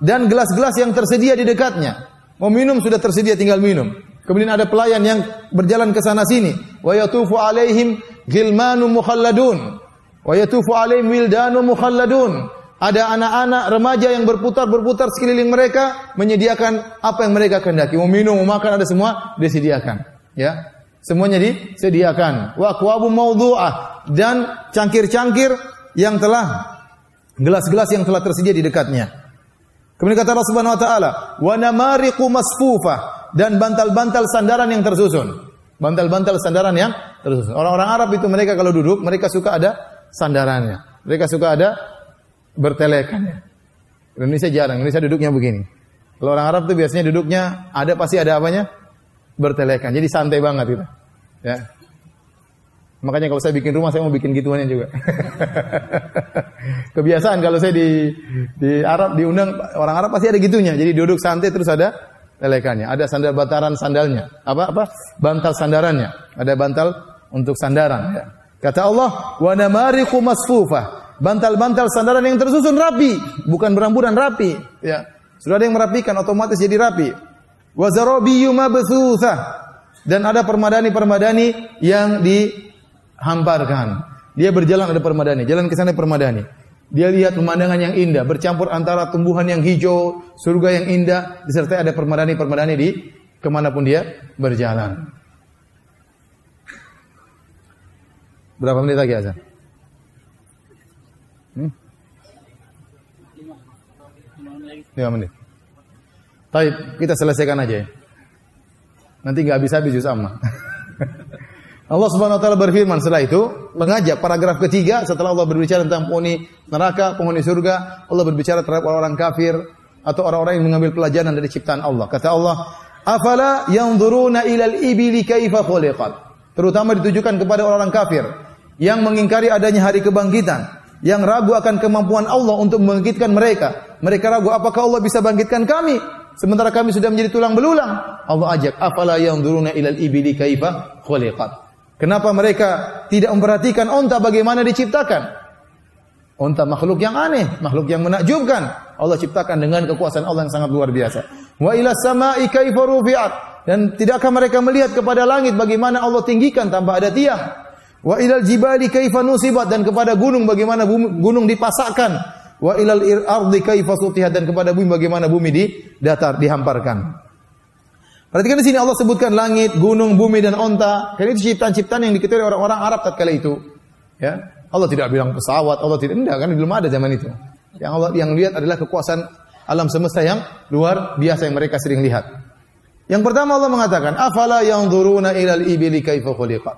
dan gelas-gelas yang tersedia di dekatnya. Mau minum sudah tersedia tinggal minum. Kemudian ada pelayan yang berjalan ke sana sini. Wa yatufu alaihim ghilmanu mukhalladun. Wa yatufu alaihim wildanu mukhalladun. Ada anak-anak remaja yang berputar-berputar sekeliling mereka menyediakan apa yang mereka kehendaki. Mau minum, mau makan ada semua disediakan. Ya. Semuanya disediakan. Wa aqwabu mawdu'ah dan cangkir-cangkir yang telah gelas-gelas yang telah tersedia di dekatnya. Kemudian kata Allah Subhanahu wa taala, "Wa namariqu masfufah" dan bantal-bantal sandaran yang tersusun. Bantal-bantal sandaran yang tersusun. Orang-orang Arab itu mereka kalau duduk, mereka suka ada sandarannya. Mereka suka ada bertelekannya. Indonesia jarang, Indonesia duduknya begini. Kalau orang Arab itu biasanya duduknya ada pasti ada apanya? bertelekan. Jadi santai banget gitu. Ya. Makanya kalau saya bikin rumah saya mau bikin gituannya juga. Kebiasaan kalau saya di di Arab diundang orang Arab pasti ada gitunya. Jadi duduk santai terus ada telekannya. Ada sandal bataran sandalnya. Apa apa? Bantal sandarannya. Ada bantal untuk sandaran ya. Kata Allah, "Wa namariqu masfufah." Bantal-bantal sandaran yang tersusun rapi, bukan beramburan rapi, ya. Sudah ada yang merapikan otomatis jadi rapi wa zarabiyyu dan ada permadani-permadani yang dihamparkan. Dia berjalan ada permadani, jalan ke sana permadani. Dia lihat pemandangan yang indah, bercampur antara tumbuhan yang hijau, surga yang indah, disertai ada permadani-permadani di ke mana pun dia berjalan. Berapa menit lagi azan? Hmm? 5 menit. Baik, kita selesaikan aja ya. Nanti nggak bisa habis sama. Allah Subhanahu wa taala berfirman setelah itu mengajak paragraf ketiga setelah Allah berbicara tentang penghuni neraka, penghuni surga, Allah berbicara terhadap orang-orang kafir atau orang-orang yang mengambil pelajaran dari ciptaan Allah. Kata Allah, "Afala yanzuruna ilal ibili kaifa khuliqat?" Terutama ditujukan kepada orang-orang kafir yang mengingkari adanya hari kebangkitan, yang ragu akan kemampuan Allah untuk membangkitkan mereka. Mereka ragu apakah Allah bisa bangkitkan kami? Sementara kami sudah menjadi tulang belulang. Allah ajak, afala yang duruna ilal ibili kaifa khuliqat. Kenapa mereka tidak memperhatikan onta bagaimana diciptakan? Onta makhluk yang aneh, makhluk yang menakjubkan. Allah ciptakan dengan kekuasaan Allah yang sangat luar biasa. Wa ila sama'i kaifa rufi'at. Dan tidakkah mereka melihat kepada langit bagaimana Allah tinggikan tanpa ada tiang? Wa ilal jibali kaifa nusibat dan kepada gunung bagaimana gunung dipasakkan wa ilal ardi kaifa sutihat dan kepada bumi bagaimana bumi di datar dihamparkan. Perhatikan di sini Allah sebutkan langit, gunung, bumi dan onta. Karena itu ciptaan-ciptaan yang diketahui orang-orang Arab tatkala itu. Ya. Allah tidak bilang pesawat, Allah tidak enggak kan belum ada zaman itu. Yang Allah yang lihat adalah kekuasaan alam semesta yang luar biasa yang mereka sering lihat. Yang pertama Allah mengatakan, "Afala yanzuruna ilal ibili kaifa khuliqat?"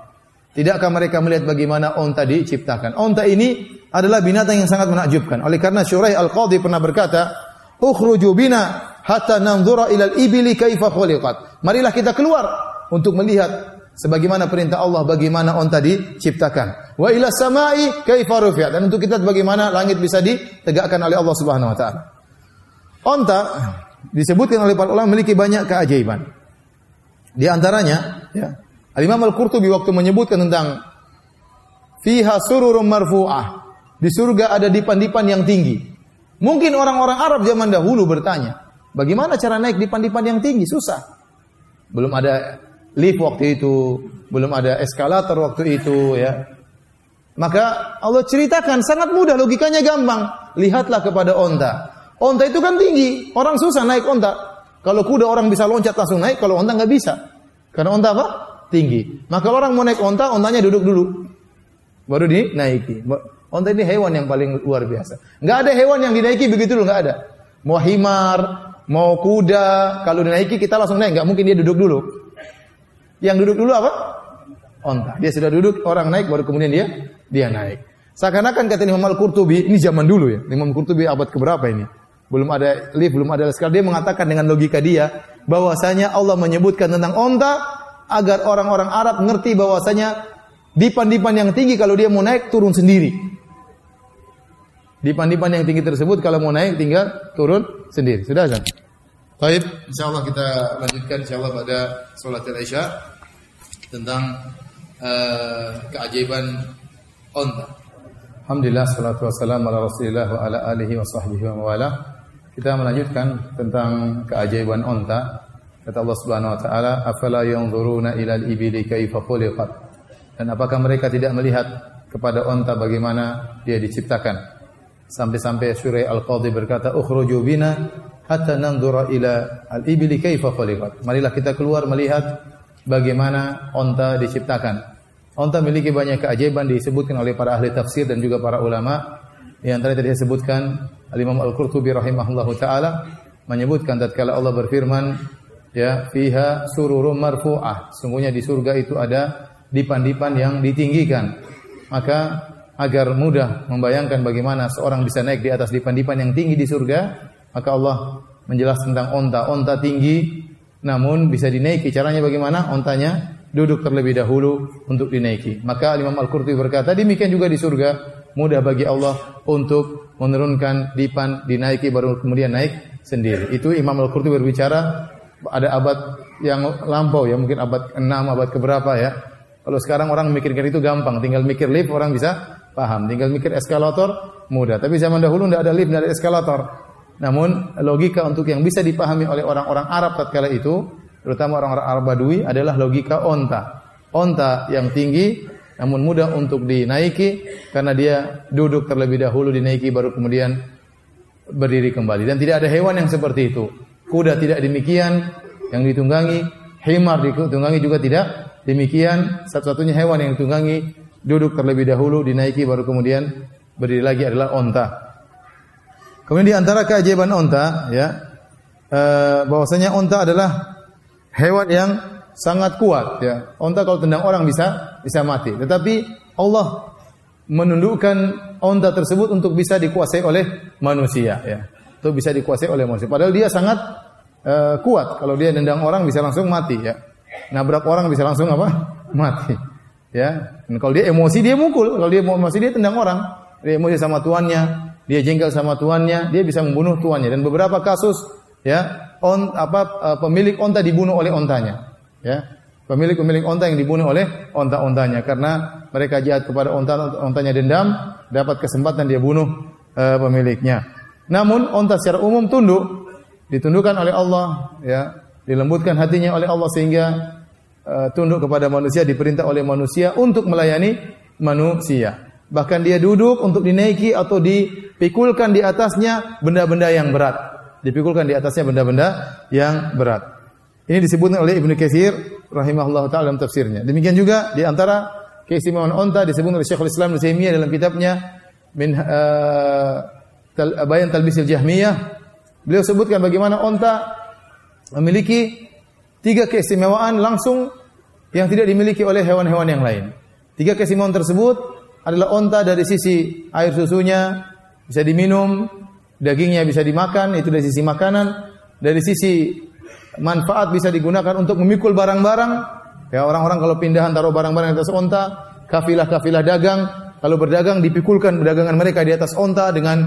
Tidakkah mereka melihat bagaimana onta diciptakan? Onta ini adalah binatang yang sangat menakjubkan. Oleh karena Syuraih Al-Qadhi pernah berkata, "Ukhruju bina hatta nanzura ilal ibili kaifa khuliqat." Marilah kita keluar untuk melihat sebagaimana perintah Allah bagaimana onta diciptakan. Wa ila samai kaifa rufi'at dan untuk kita bagaimana langit bisa ditegakkan oleh Allah Subhanahu wa taala. Onta disebutkan oleh para ulama memiliki banyak keajaiban. Di antaranya, ya, Al-Imam Al-Qurtubi waktu menyebutkan tentang fiha sururun marfu'ah di surga ada dipan-dipan yang tinggi. Mungkin orang-orang Arab zaman dahulu bertanya, bagaimana cara naik dipan-dipan yang tinggi? Susah. Belum ada lift waktu itu, belum ada eskalator waktu itu ya. Maka Allah ceritakan sangat mudah, logikanya gampang. Lihatlah kepada onta. Onta itu kan tinggi, orang susah naik onta. Kalau kuda orang bisa loncat langsung naik, kalau onta nggak bisa. Karena onta apa? Tinggi. Maka kalau orang mau naik onta, ontanya duduk dulu. Baru dinaiki. Onta ini hewan yang paling luar biasa. Enggak ada hewan yang dinaiki begitu loh, enggak ada. Mau himar, mau kuda, kalau dinaiki kita langsung naik, enggak mungkin dia duduk dulu. Yang duduk dulu apa? Onta. Dia sudah duduk, orang naik baru kemudian dia dia naik. Seakan-akan kata Imam Al-Qurtubi, ini zaman dulu ya. Imam Qurtubi abad keberapa ini? Belum ada lift, belum ada sekarang dia mengatakan dengan logika dia bahwasanya Allah menyebutkan tentang onta agar orang-orang Arab ngerti bahwasanya dipan-dipan yang tinggi kalau dia mau naik turun sendiri. Dipan-dipan yang tinggi tersebut kalau mau naik tinggal turun sendiri. Sudah kan? Baik, insyaallah kita lanjutkan insyaallah pada salat Isya tentang uh, keajaiban onta. Alhamdulillah salatu wassalamu ala Rasulillah wa ala alihi wa sahbihi wa wala. Kita melanjutkan tentang keajaiban onta. Kata Allah Subhanahu wa taala, "Afala yanzuruna ila al-ibili kaifa khuliqat?" Dan apakah mereka tidak melihat kepada onta bagaimana dia diciptakan? Sampai-sampai Surah Al-Qadhi berkata, "Ukhruju bina hatta nanzura ila al-ibili kaifa khuliqat." Marilah kita keluar melihat bagaimana onta diciptakan. Onta memiliki banyak keajaiban disebutkan oleh para ahli tafsir dan juga para ulama. Yang antara tadi disebutkan Al-Imam Al-Qurtubi rahimahullahu taala menyebutkan tatkala Allah berfirman ya fiha sururum marfu'ah sungguhnya di surga itu ada dipan-dipan yang ditinggikan maka agar mudah membayangkan bagaimana seorang bisa naik di atas dipan-dipan yang tinggi di surga maka Allah menjelaskan tentang onta onta tinggi. Namun bisa dinaiki. Caranya bagaimana? Ontanya duduk terlebih dahulu untuk dinaiki. Maka Imam Al-Qurtubi berkata demikian juga di surga. Mudah bagi Allah untuk menurunkan dipan dinaiki baru kemudian naik sendiri. Itu Imam Al-Qurtubi berbicara. Ada abad yang lampau ya, mungkin abad 6, abad keberapa ya. Kalau sekarang orang mikirkan itu gampang, tinggal mikir lift orang bisa paham, tinggal mikir eskalator mudah. Tapi zaman dahulu tidak ada lift, tidak ada eskalator. Namun logika untuk yang bisa dipahami oleh orang-orang Arab tatkala itu, terutama orang-orang Arab Badui adalah logika onta. Onta yang tinggi namun mudah untuk dinaiki karena dia duduk terlebih dahulu dinaiki baru kemudian berdiri kembali dan tidak ada hewan yang seperti itu. Kuda tidak demikian yang ditunggangi, himar ditunggangi juga tidak demikian. Satu-satunya hewan yang ditunggangi duduk terlebih dahulu dinaiki baru kemudian berdiri lagi adalah onta. Kemudian di antara keajaiban onta ya eh, bahwasanya onta adalah hewan yang sangat kuat ya. Onta kalau tendang orang bisa bisa mati. Tetapi Allah menundukkan onta tersebut untuk bisa dikuasai oleh manusia ya. Untuk bisa dikuasai oleh manusia. Padahal dia sangat uh, kuat. Kalau dia tendang orang bisa langsung mati ya. Nabrak orang bisa langsung apa? Mati. Ya. Dan kalau dia emosi dia mukul. Kalau dia emosi dia tendang orang. Dia emosi sama tuannya, dia jengkel sama tuannya, dia bisa membunuh tuannya. Dan beberapa kasus ya on apa uh, pemilik onta dibunuh oleh ontanya ya pemilik-pemilik onta yang dibunuh oleh onta-ontanya karena mereka jahat kepada onta ontanya dendam dapat kesempatan dia bunuh uh, pemiliknya namun onta secara umum tunduk ditundukkan oleh Allah ya dilembutkan hatinya oleh Allah sehingga uh, tunduk kepada manusia diperintah oleh manusia untuk melayani manusia bahkan dia duduk untuk dinaiki atau dipikulkan di atasnya benda-benda yang berat dipikulkan di atasnya benda-benda yang berat ini disebutkan oleh Ibnu Katsir rahimahullah taala dalam tafsirnya. Demikian juga di antara keistimewaan onta disebutkan oleh Syekhul Islam Ibnu dalam kitabnya min uh, tal, Bayan Talbisil Jahmiyah. Beliau sebutkan bagaimana onta memiliki tiga keistimewaan langsung yang tidak dimiliki oleh hewan-hewan yang lain. Tiga keistimewaan tersebut adalah onta dari sisi air susunya bisa diminum, dagingnya bisa dimakan, itu dari sisi makanan. Dari sisi manfaat bisa digunakan untuk memikul barang-barang. Ya orang-orang kalau pindahan taruh barang-barang di atas onta, kafilah-kafilah dagang, kalau berdagang dipikulkan perdagangan mereka di atas onta dengan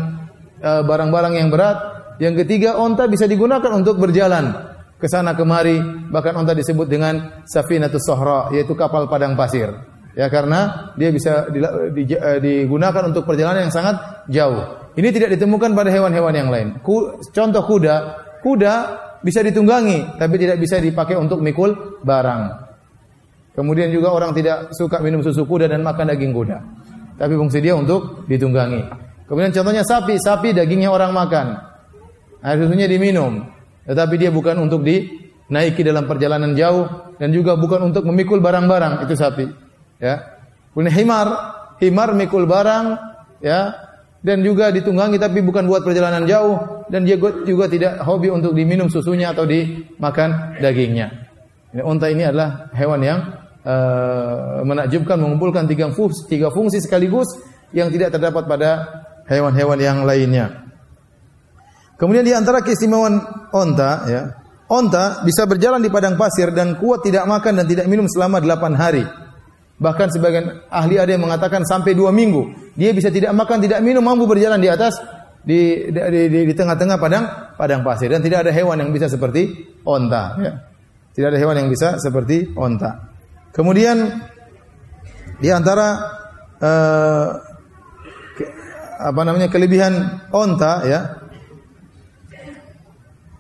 uh, barang-barang yang berat. Yang ketiga, onta bisa digunakan untuk berjalan ke sana kemari, bahkan onta disebut dengan safinatus sohra, yaitu kapal padang pasir. Ya karena dia bisa eh, digunakan untuk perjalanan yang sangat jauh. Ini tidak ditemukan pada hewan-hewan yang lain. Contoh kuda, kuda bisa ditunggangi, tapi tidak bisa dipakai untuk mikul barang. Kemudian juga orang tidak suka minum susu kuda dan makan daging kuda. Tapi fungsi dia untuk ditunggangi. Kemudian contohnya sapi, sapi dagingnya orang makan. Air susunya diminum. Tetapi dia bukan untuk dinaiki dalam perjalanan jauh dan juga bukan untuk memikul barang-barang itu sapi. Ya. Kemudian himar, himar mikul barang, ya dan juga ditunggangi tapi bukan buat perjalanan jauh dan dia juga tidak hobi untuk diminum susunya atau dimakan dagingnya. Ini unta ini adalah hewan yang uh, menakjubkan mengumpulkan tiga fungsi, tiga fungsi sekaligus yang tidak terdapat pada hewan-hewan yang lainnya. Kemudian di antara keistimewaan onta ya, onta bisa berjalan di padang pasir dan kuat tidak makan dan tidak minum selama delapan hari. Bahkan sebagian ahli ada yang mengatakan sampai dua minggu. Dia bisa tidak makan, tidak minum, mampu berjalan di atas di di, di, di tengah-tengah padang padang pasir dan tidak ada hewan yang bisa seperti onta. Ya. Tidak ada hewan yang bisa seperti onta. Kemudian di antara uh, apa namanya kelebihan onta ya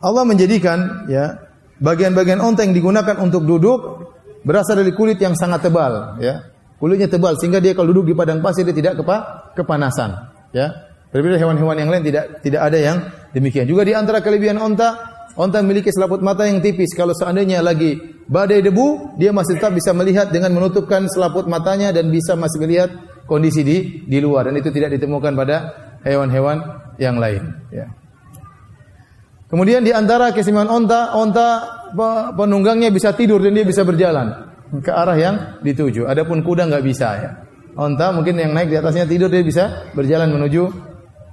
Allah menjadikan ya bagian-bagian yang digunakan untuk duduk berasal dari kulit yang sangat tebal ya. Kulitnya tebal sehingga dia kalau duduk di padang pasir dia tidak kepa, kepanasan ya. Berbeda hewan-hewan yang lain tidak tidak ada yang demikian. Juga di antara kelebihan onta, onta memiliki selaput mata yang tipis. Kalau seandainya lagi badai debu, dia masih tetap bisa melihat dengan menutupkan selaput matanya dan bisa masih melihat kondisi di di luar dan itu tidak ditemukan pada hewan-hewan yang lain ya. Kemudian di antara keistimewaan onta, onta penunggangnya bisa tidur dan dia bisa berjalan ke arah yang dituju. Adapun kuda nggak bisa ya. Onta mungkin yang naik di atasnya tidur dia bisa berjalan menuju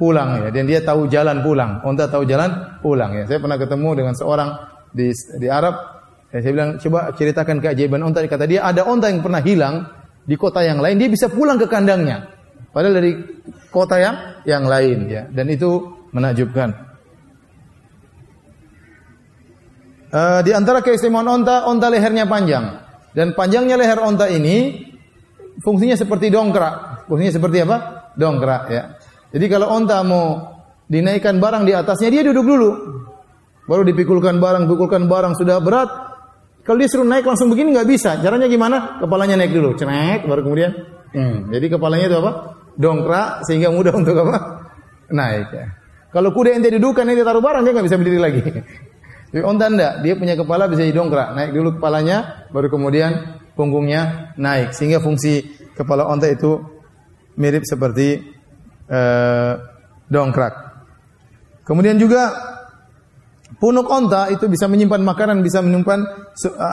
pulang ya. Dan dia tahu jalan pulang. Onta tahu jalan pulang ya. Saya pernah ketemu dengan seorang di di Arab. Ya, saya bilang coba ceritakan keajaiban onta. Kata dia ada onta yang pernah hilang di kota yang lain. Dia bisa pulang ke kandangnya. Padahal dari kota yang yang lain ya. Dan itu menakjubkan. Uh, di antara keistimewaan onta, onta lehernya panjang. Dan panjangnya leher onta ini fungsinya seperti dongkrak. Fungsinya seperti apa? Dongkrak ya. Jadi kalau onta mau dinaikkan barang di atasnya, dia duduk dulu. Baru dipikulkan barang, pikulkan barang sudah berat. Kalau dia suruh naik langsung begini nggak bisa. Caranya gimana? Kepalanya naik dulu, cenek, baru kemudian. Hmm. Jadi kepalanya itu apa? Dongkrak sehingga mudah untuk apa? Naik ya. Kalau kuda ente dudukan, ente taruh barang dia nggak bisa berdiri lagi. Tapi onta enggak, dia punya kepala bisa didongkrak, naik dulu kepalanya, baru kemudian punggungnya naik. Sehingga fungsi kepala onta itu mirip seperti uh, dongkrak. Kemudian juga punuk onta itu bisa menyimpan makanan, bisa menyimpan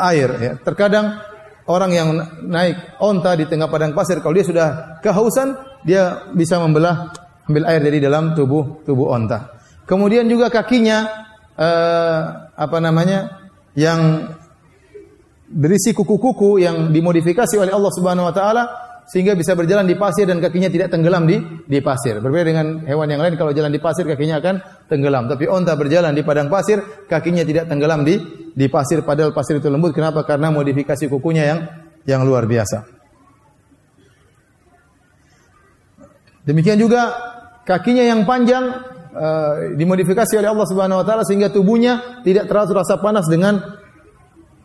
air. Ya. Terkadang orang yang naik onta di tengah padang pasir, kalau dia sudah kehausan, dia bisa membelah ambil air dari dalam tubuh tubuh onta. Kemudian juga kakinya uh, apa namanya yang berisi kuku-kuku yang dimodifikasi oleh Allah Subhanahu wa taala sehingga bisa berjalan di pasir dan kakinya tidak tenggelam di di pasir. Berbeda dengan hewan yang lain kalau jalan di pasir kakinya akan tenggelam, tapi onta berjalan di padang pasir kakinya tidak tenggelam di di pasir padahal pasir itu lembut. Kenapa? Karena modifikasi kukunya yang yang luar biasa. Demikian juga kakinya yang panjang uh, dimodifikasi oleh Allah Subhanahu wa taala sehingga tubuhnya tidak terasa rasa panas dengan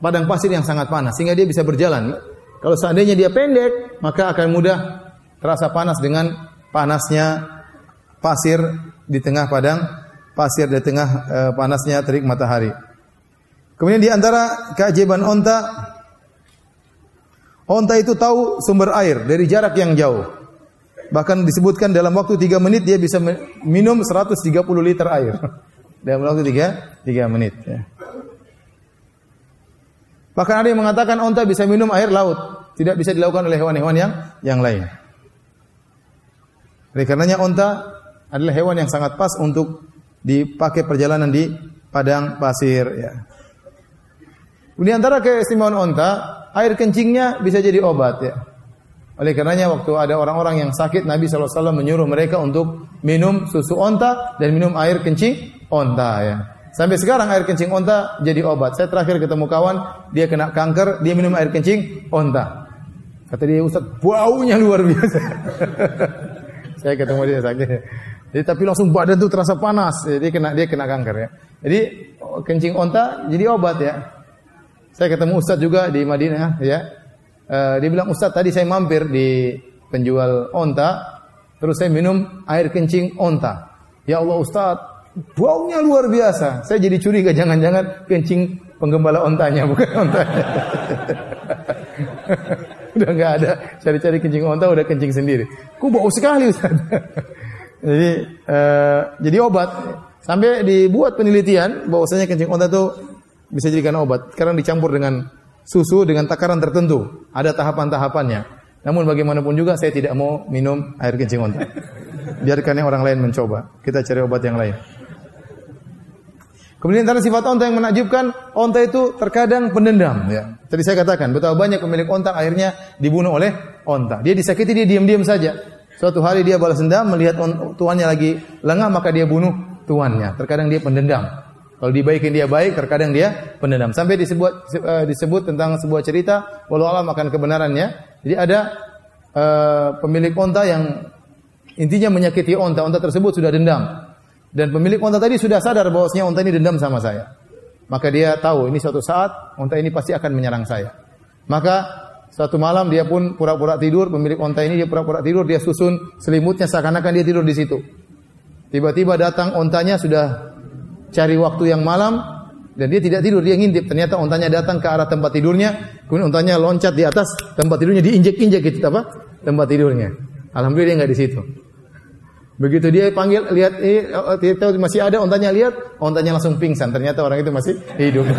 padang pasir yang sangat panas sehingga dia bisa berjalan. Kalau seandainya dia pendek, maka akan mudah terasa panas dengan panasnya pasir di tengah padang pasir di tengah uh, panasnya terik matahari. Kemudian di antara keajaiban onta onta itu tahu sumber air dari jarak yang jauh. Bahkan disebutkan dalam waktu 3 menit dia bisa minum 130 liter air. dalam waktu 3 3 menit ya. Bahkan ada yang mengatakan onta bisa minum air laut, tidak bisa dilakukan oleh hewan-hewan yang yang lain. Oleh karenanya onta adalah hewan yang sangat pas untuk dipakai perjalanan di padang pasir ya. Di antara keistimewaan onta, air kencingnya bisa jadi obat ya. Oleh karenanya waktu ada orang-orang yang sakit Nabi SAW menyuruh mereka untuk minum susu onta dan minum air kencing onta ya. Sampai sekarang air kencing onta jadi obat. Saya terakhir ketemu kawan, dia kena kanker, dia minum air kencing onta. Kata dia Ustaz, baunya luar biasa. Saya ketemu dia sakit. Jadi tapi langsung badan tuh terasa panas. Jadi kena dia kena kanker ya. Jadi kencing onta jadi obat ya. Saya ketemu Ustaz juga di Madinah ya. Uh, dia bilang Ustaz tadi saya mampir di penjual onta, terus saya minum air kencing onta. Ya Allah Ustaz, baunya luar biasa. Saya jadi curiga jangan-jangan kencing penggembala ontanya bukan ontanya. udah nggak ada cari-cari kencing onta udah kencing sendiri. Ku bau sekali Ustaz. jadi uh, jadi obat. Sampai dibuat penelitian bahwasanya kencing onta itu bisa jadikan obat karena dicampur dengan susu dengan takaran tertentu. Ada tahapan-tahapannya. Namun bagaimanapun juga saya tidak mau minum air kencing onta. Biarkan yang orang lain mencoba. Kita cari obat yang lain. Kemudian antara sifat onta yang menakjubkan, onta itu terkadang pendendam. Ya. Tadi saya katakan, betapa banyak pemilik onta akhirnya dibunuh oleh onta. Dia disakiti, dia diam-diam saja. Suatu hari dia balas dendam, melihat tuannya lagi lengah, maka dia bunuh tuannya. Terkadang dia pendendam. Kalau dibaikin dia baik, terkadang dia pendendam. Sampai disebut uh, disebut tentang sebuah cerita, walau alam akan kebenarannya. Jadi ada uh, pemilik onta yang intinya menyakiti onta, onta tersebut sudah dendam. Dan pemilik unta tadi sudah sadar bahwasanya unta ini dendam sama saya. Maka dia tahu ini suatu saat unta ini pasti akan menyerang saya. Maka suatu malam dia pun pura-pura tidur, pemilik unta ini dia pura-pura tidur, dia susun selimutnya seakan-akan dia tidur di situ. Tiba-tiba datang untanya sudah cari waktu yang malam dan dia tidak tidur, dia ngintip. Ternyata untanya datang ke arah tempat tidurnya, kemudian untanya loncat di atas tempat tidurnya diinjek-injek gitu apa? Tempat tidurnya. Alhamdulillah dia nggak di situ. Begitu dia panggil, lihat, eh, tahu masih ada, ontanya lihat, ontanya langsung pingsan. Ternyata orang itu masih hidup.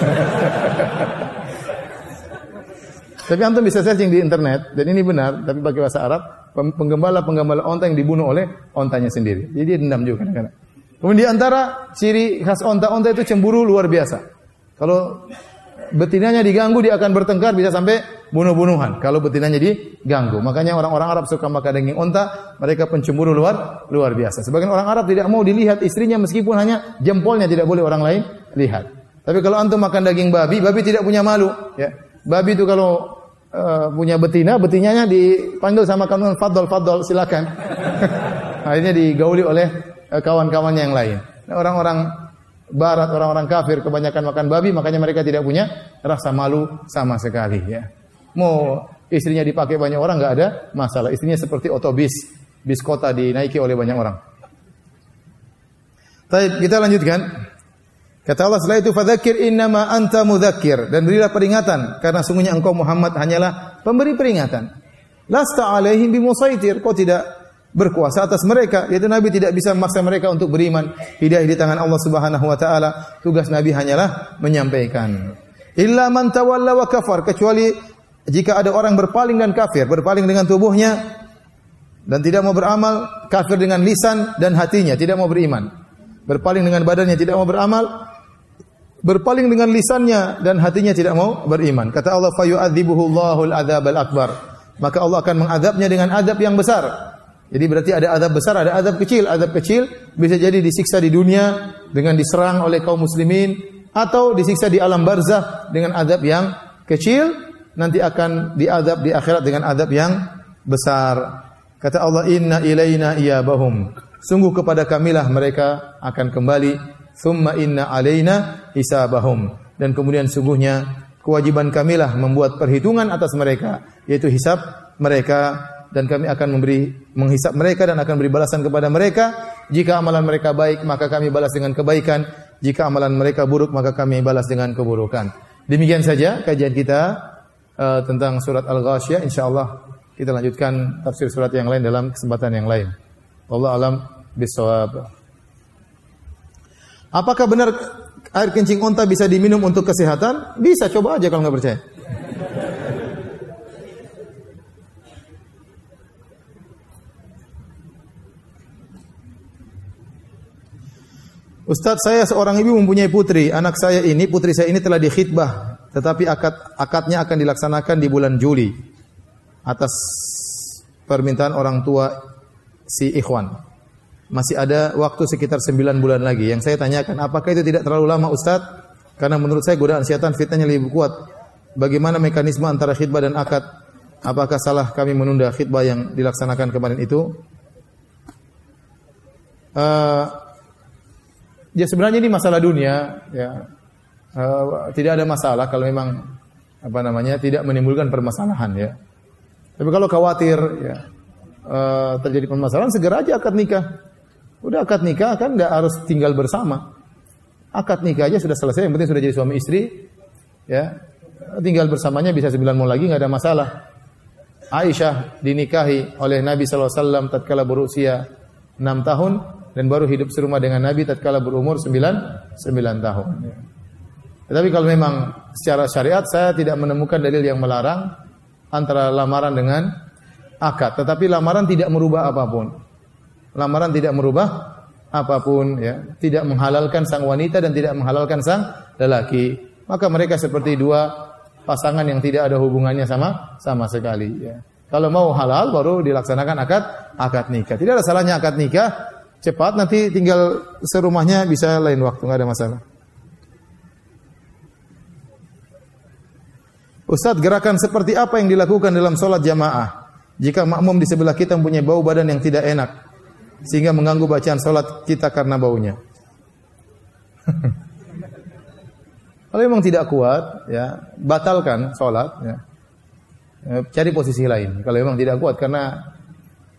tapi antum bisa searching di internet, dan ini benar, tapi pakai bahasa Arab, penggembala-penggembala onta yang dibunuh oleh ontanya sendiri. Jadi dia dendam juga kadang-kadang. Kemudian di antara ciri khas onta-onta itu cemburu luar biasa. Kalau betinanya diganggu dia akan bertengkar bisa sampai bunuh-bunuhan kalau betinanya diganggu. Makanya orang-orang Arab suka makan daging unta, mereka pencemburu luar luar biasa. Sebagian orang Arab tidak mau dilihat istrinya meskipun hanya jempolnya tidak boleh orang lain lihat. Tapi kalau antum makan daging babi, babi tidak punya malu, ya. Babi itu kalau uh, punya betina, betinanya dipanggil sama kawan fadol fadol silakan. Akhirnya digauli oleh kawan-kawannya yang lain. Orang-orang barat orang-orang kafir kebanyakan makan babi makanya mereka tidak punya rasa malu sama sekali ya. Mau istrinya dipakai banyak orang nggak ada masalah. Istrinya seperti otobis, bis kota dinaiki oleh banyak orang. Baik, kita lanjutkan. Kata Allah setelah itu fadzakir innama anta mudzakir dan berilah peringatan karena sungguhnya engkau Muhammad hanyalah pemberi peringatan. Lasta alaihim bimusaitir. Kau tidak berkuasa atas mereka. Yaitu Nabi tidak bisa memaksa mereka untuk beriman. Hidayah di tangan Allah Subhanahu wa taala. Tugas Nabi hanyalah menyampaikan. Illa man tawalla wa kafar. Kecuali jika ada orang berpaling dan kafir berpaling dengan tubuhnya dan tidak mau beramal kafir dengan lisan dan hatinya tidak mau beriman. Berpaling dengan badannya tidak mau beramal berpaling dengan lisannya dan hatinya tidak mau beriman. Kata Allah fayu'adzibuhu Allahul adzabal akbar maka Allah akan mengadabnya dengan adab yang besar jadi berarti ada adab besar, ada adab kecil. Adab kecil bisa jadi disiksa di dunia dengan diserang oleh kaum muslimin atau disiksa di alam barzah dengan adab yang kecil, nanti akan diadab di akhirat dengan adab yang besar. Kata Allah, "Inna ilaina iyabahum." Sungguh kepada kamilah mereka akan kembali. Thumma inna alaina hisabahum. Dan kemudian sungguhnya kewajiban kamilah membuat perhitungan atas mereka, yaitu hisab mereka dan kami akan memberi menghisap mereka dan akan beri balasan kepada mereka. Jika amalan mereka baik, maka kami balas dengan kebaikan. Jika amalan mereka buruk, maka kami balas dengan keburukan. Demikian saja kajian kita uh, tentang surat Al-Ghasyiyah. Insyaallah kita lanjutkan tafsir surat yang lain dalam kesempatan yang lain. Allah alam bisawab. Apakah benar air kencing unta bisa diminum untuk kesehatan? Bisa, coba aja kalau nggak percaya. Ustaz saya seorang ibu mempunyai putri. Anak saya ini, putri saya ini telah dikhidbah. Tetapi akad akadnya akan dilaksanakan di bulan Juli. Atas permintaan orang tua si ikhwan. Masih ada waktu sekitar 9 bulan lagi. Yang saya tanyakan, apakah itu tidak terlalu lama Ustaz? Karena menurut saya godaan setan fitnahnya lebih kuat. Bagaimana mekanisme antara khidbah dan akad? Apakah salah kami menunda khidbah yang dilaksanakan kemarin itu? Uh, Ya sebenarnya ini masalah dunia, ya uh, tidak ada masalah kalau memang apa namanya tidak menimbulkan permasalahan ya. Tapi kalau khawatir ya uh, terjadi permasalahan segera aja akad nikah. Udah akad nikah kan tidak harus tinggal bersama. Akad nikah aja sudah selesai, yang penting sudah jadi suami istri, ya tinggal bersamanya bisa sembilan mau lagi nggak ada masalah. Aisyah dinikahi oleh Nabi SAW tatkala berusia enam tahun dan baru hidup serumah dengan Nabi tatkala berumur 9 9 tahun. Tetapi kalau memang secara syariat saya tidak menemukan dalil yang melarang antara lamaran dengan akad, tetapi lamaran tidak merubah apa pun. Lamaran tidak merubah apa pun ya, tidak menghalalkan sang wanita dan tidak menghalalkan sang lelaki. Maka mereka seperti dua pasangan yang tidak ada hubungannya sama sama sekali ya. Kalau mau halal baru dilaksanakan akad akad nikah. Tidak ada salahnya akad nikah cepat nanti tinggal serumahnya bisa lain waktu nggak ada masalah. Ustaz, gerakan seperti apa yang dilakukan dalam sholat jamaah? Jika makmum di sebelah kita mempunyai bau badan yang tidak enak, sehingga mengganggu bacaan salat kita karena baunya. Kalau memang tidak kuat, ya batalkan salat, ya. ya. Cari posisi lain. Kalau memang tidak kuat karena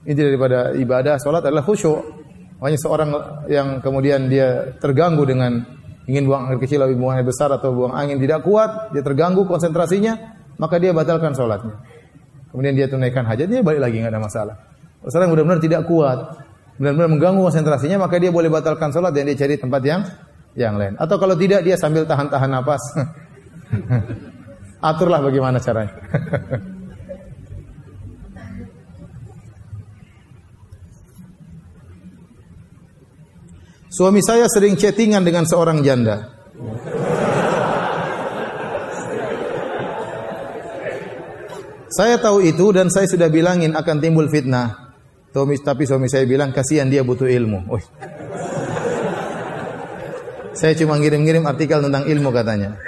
inti daripada ibadah salat adalah khusyuk. Makanya seorang yang kemudian dia terganggu dengan ingin buang air kecil atau buang air besar atau buang angin tidak kuat, dia terganggu konsentrasinya, maka dia batalkan sholatnya. Kemudian dia tunaikan hajatnya, balik lagi nggak ada masalah. Seorang benar-benar tidak kuat, benar-benar mengganggu konsentrasinya, maka dia boleh batalkan sholat dan dia cari tempat yang yang lain. Atau kalau tidak dia sambil tahan-tahan nafas. Aturlah bagaimana caranya. Suami saya sering chattingan dengan seorang janda. Saya tahu itu dan saya sudah bilangin akan timbul fitnah. Tapi suami saya bilang kasihan dia butuh ilmu. Oh. Saya cuma ngirim-ngirim artikel tentang ilmu katanya.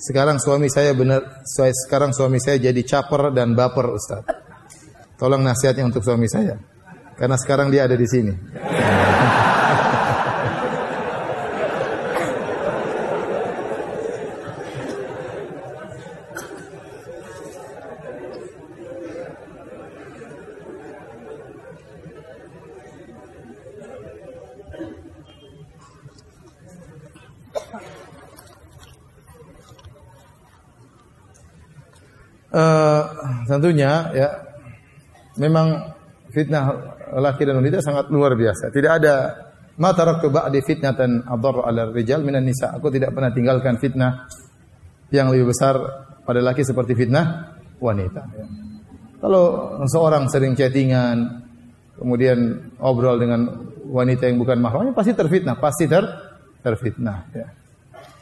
Sekarang suami saya benar, sekarang suami saya jadi caper dan baper Ustaz. Tolong nasihatnya untuk suami saya. Karena sekarang dia ada di sini. Uh, tentunya ya memang fitnah laki dan wanita sangat luar biasa. Tidak ada ma taraktu ba'di fitnatan adhar 'ala rijal minan nisa. Aku tidak pernah tinggalkan fitnah yang lebih besar pada laki seperti fitnah wanita. Kalau seorang sering chattingan, kemudian obrol dengan wanita yang bukan mahramnya pasti terfitnah, pasti ter terfitnah. Ya.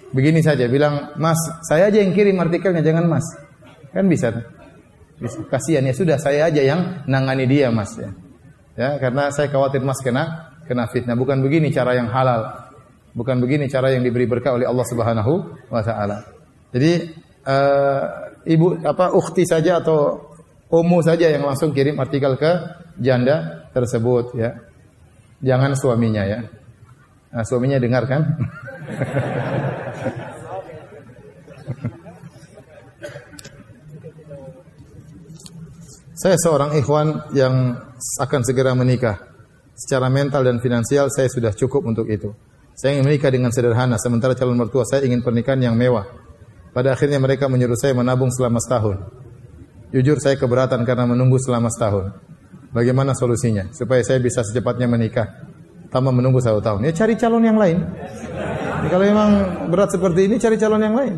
Begini saja, bilang Mas, saya aja yang kirim artikelnya, jangan Mas. Kan bisa. bisa. Kasihan ya sudah saya aja yang nangani dia Mas ya. Ya, karena saya khawatir Mas kena kena fitnah. Bukan begini cara yang halal. Bukan begini cara yang diberi berkah oleh Allah Subhanahu wa taala. Jadi uh, ibu apa ukhti saja atau omu saja yang langsung kirim artikel ke janda tersebut ya. Jangan suaminya ya. Nah, suaminya dengar Saya seorang ikhwan yang akan segera menikah. Secara mental dan finansial saya sudah cukup untuk itu. Saya ingin menikah dengan sederhana, sementara calon mertua saya ingin pernikahan yang mewah. Pada akhirnya mereka menyuruh saya menabung selama setahun. Jujur saya keberatan karena menunggu selama setahun. Bagaimana solusinya? Supaya saya bisa secepatnya menikah. Tanpa menunggu satu tahun. Ya cari calon yang lain. Jadi kalau memang berat seperti ini, cari calon yang lain.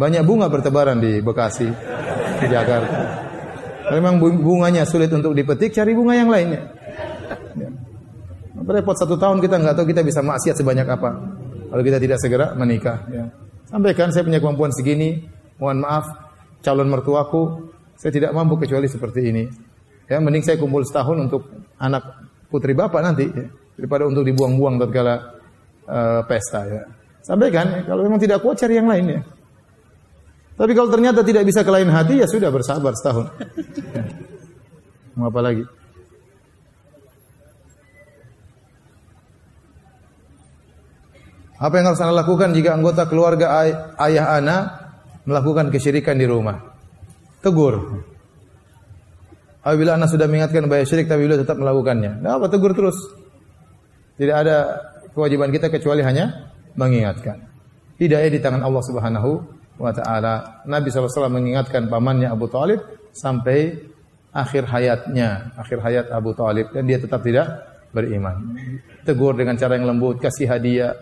Banyak bunga bertebaran di Bekasi, di Jakarta. Kalau memang bunganya sulit untuk dipetik, cari bunga yang lainnya. Ya. Repot satu tahun kita nggak tahu kita bisa maksiat sebanyak apa. Kalau kita tidak segera menikah. Ya. Sampaikan saya punya kemampuan segini, mohon maaf calon mertuaku, saya tidak mampu kecuali seperti ini. Ya, mending saya kumpul setahun untuk anak putri bapak nanti ya, daripada untuk dibuang-buang tatkala uh, pesta ya. Sampaikan kalau memang tidak kuat cari yang lain ya. Tapi kalau ternyata tidak bisa ke lain hati, ya sudah bersabar setahun. Mau apa lagi? Apa yang harus anda lakukan jika anggota keluarga ay ayah anak melakukan kesyirikan di rumah? Tegur. Apabila anak sudah mengingatkan bahaya syirik tapi beliau tetap melakukannya. Nah, apa tegur terus. Tidak ada kewajiban kita kecuali hanya mengingatkan. Hidayah di tangan Allah Subhanahu wa taala. Nabi SAW mengingatkan pamannya Abu Talib sampai akhir hayatnya, akhir hayat Abu Talib dan dia tetap tidak beriman. Tegur dengan cara yang lembut, kasih hadiah.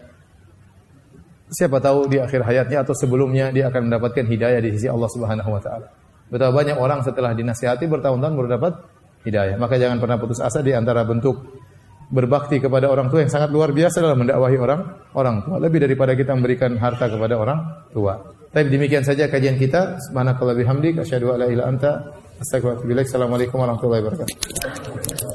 Siapa tahu di akhir hayatnya atau sebelumnya dia akan mendapatkan hidayah di sisi Allah Subhanahu wa taala. Betapa banyak orang setelah dinasihati bertahun-tahun baru dapat hidayah. Maka jangan pernah putus asa di antara bentuk berbakti kepada orang tua yang sangat luar biasa dalam mendakwahi orang orang tua lebih daripada kita memberikan harta kepada orang tua. Tapi demikian saja kajian kita. Subhanakallah bihamdik asyhadu an la ilaha. Assalamualaikum warahmatullahi wabarakatuh.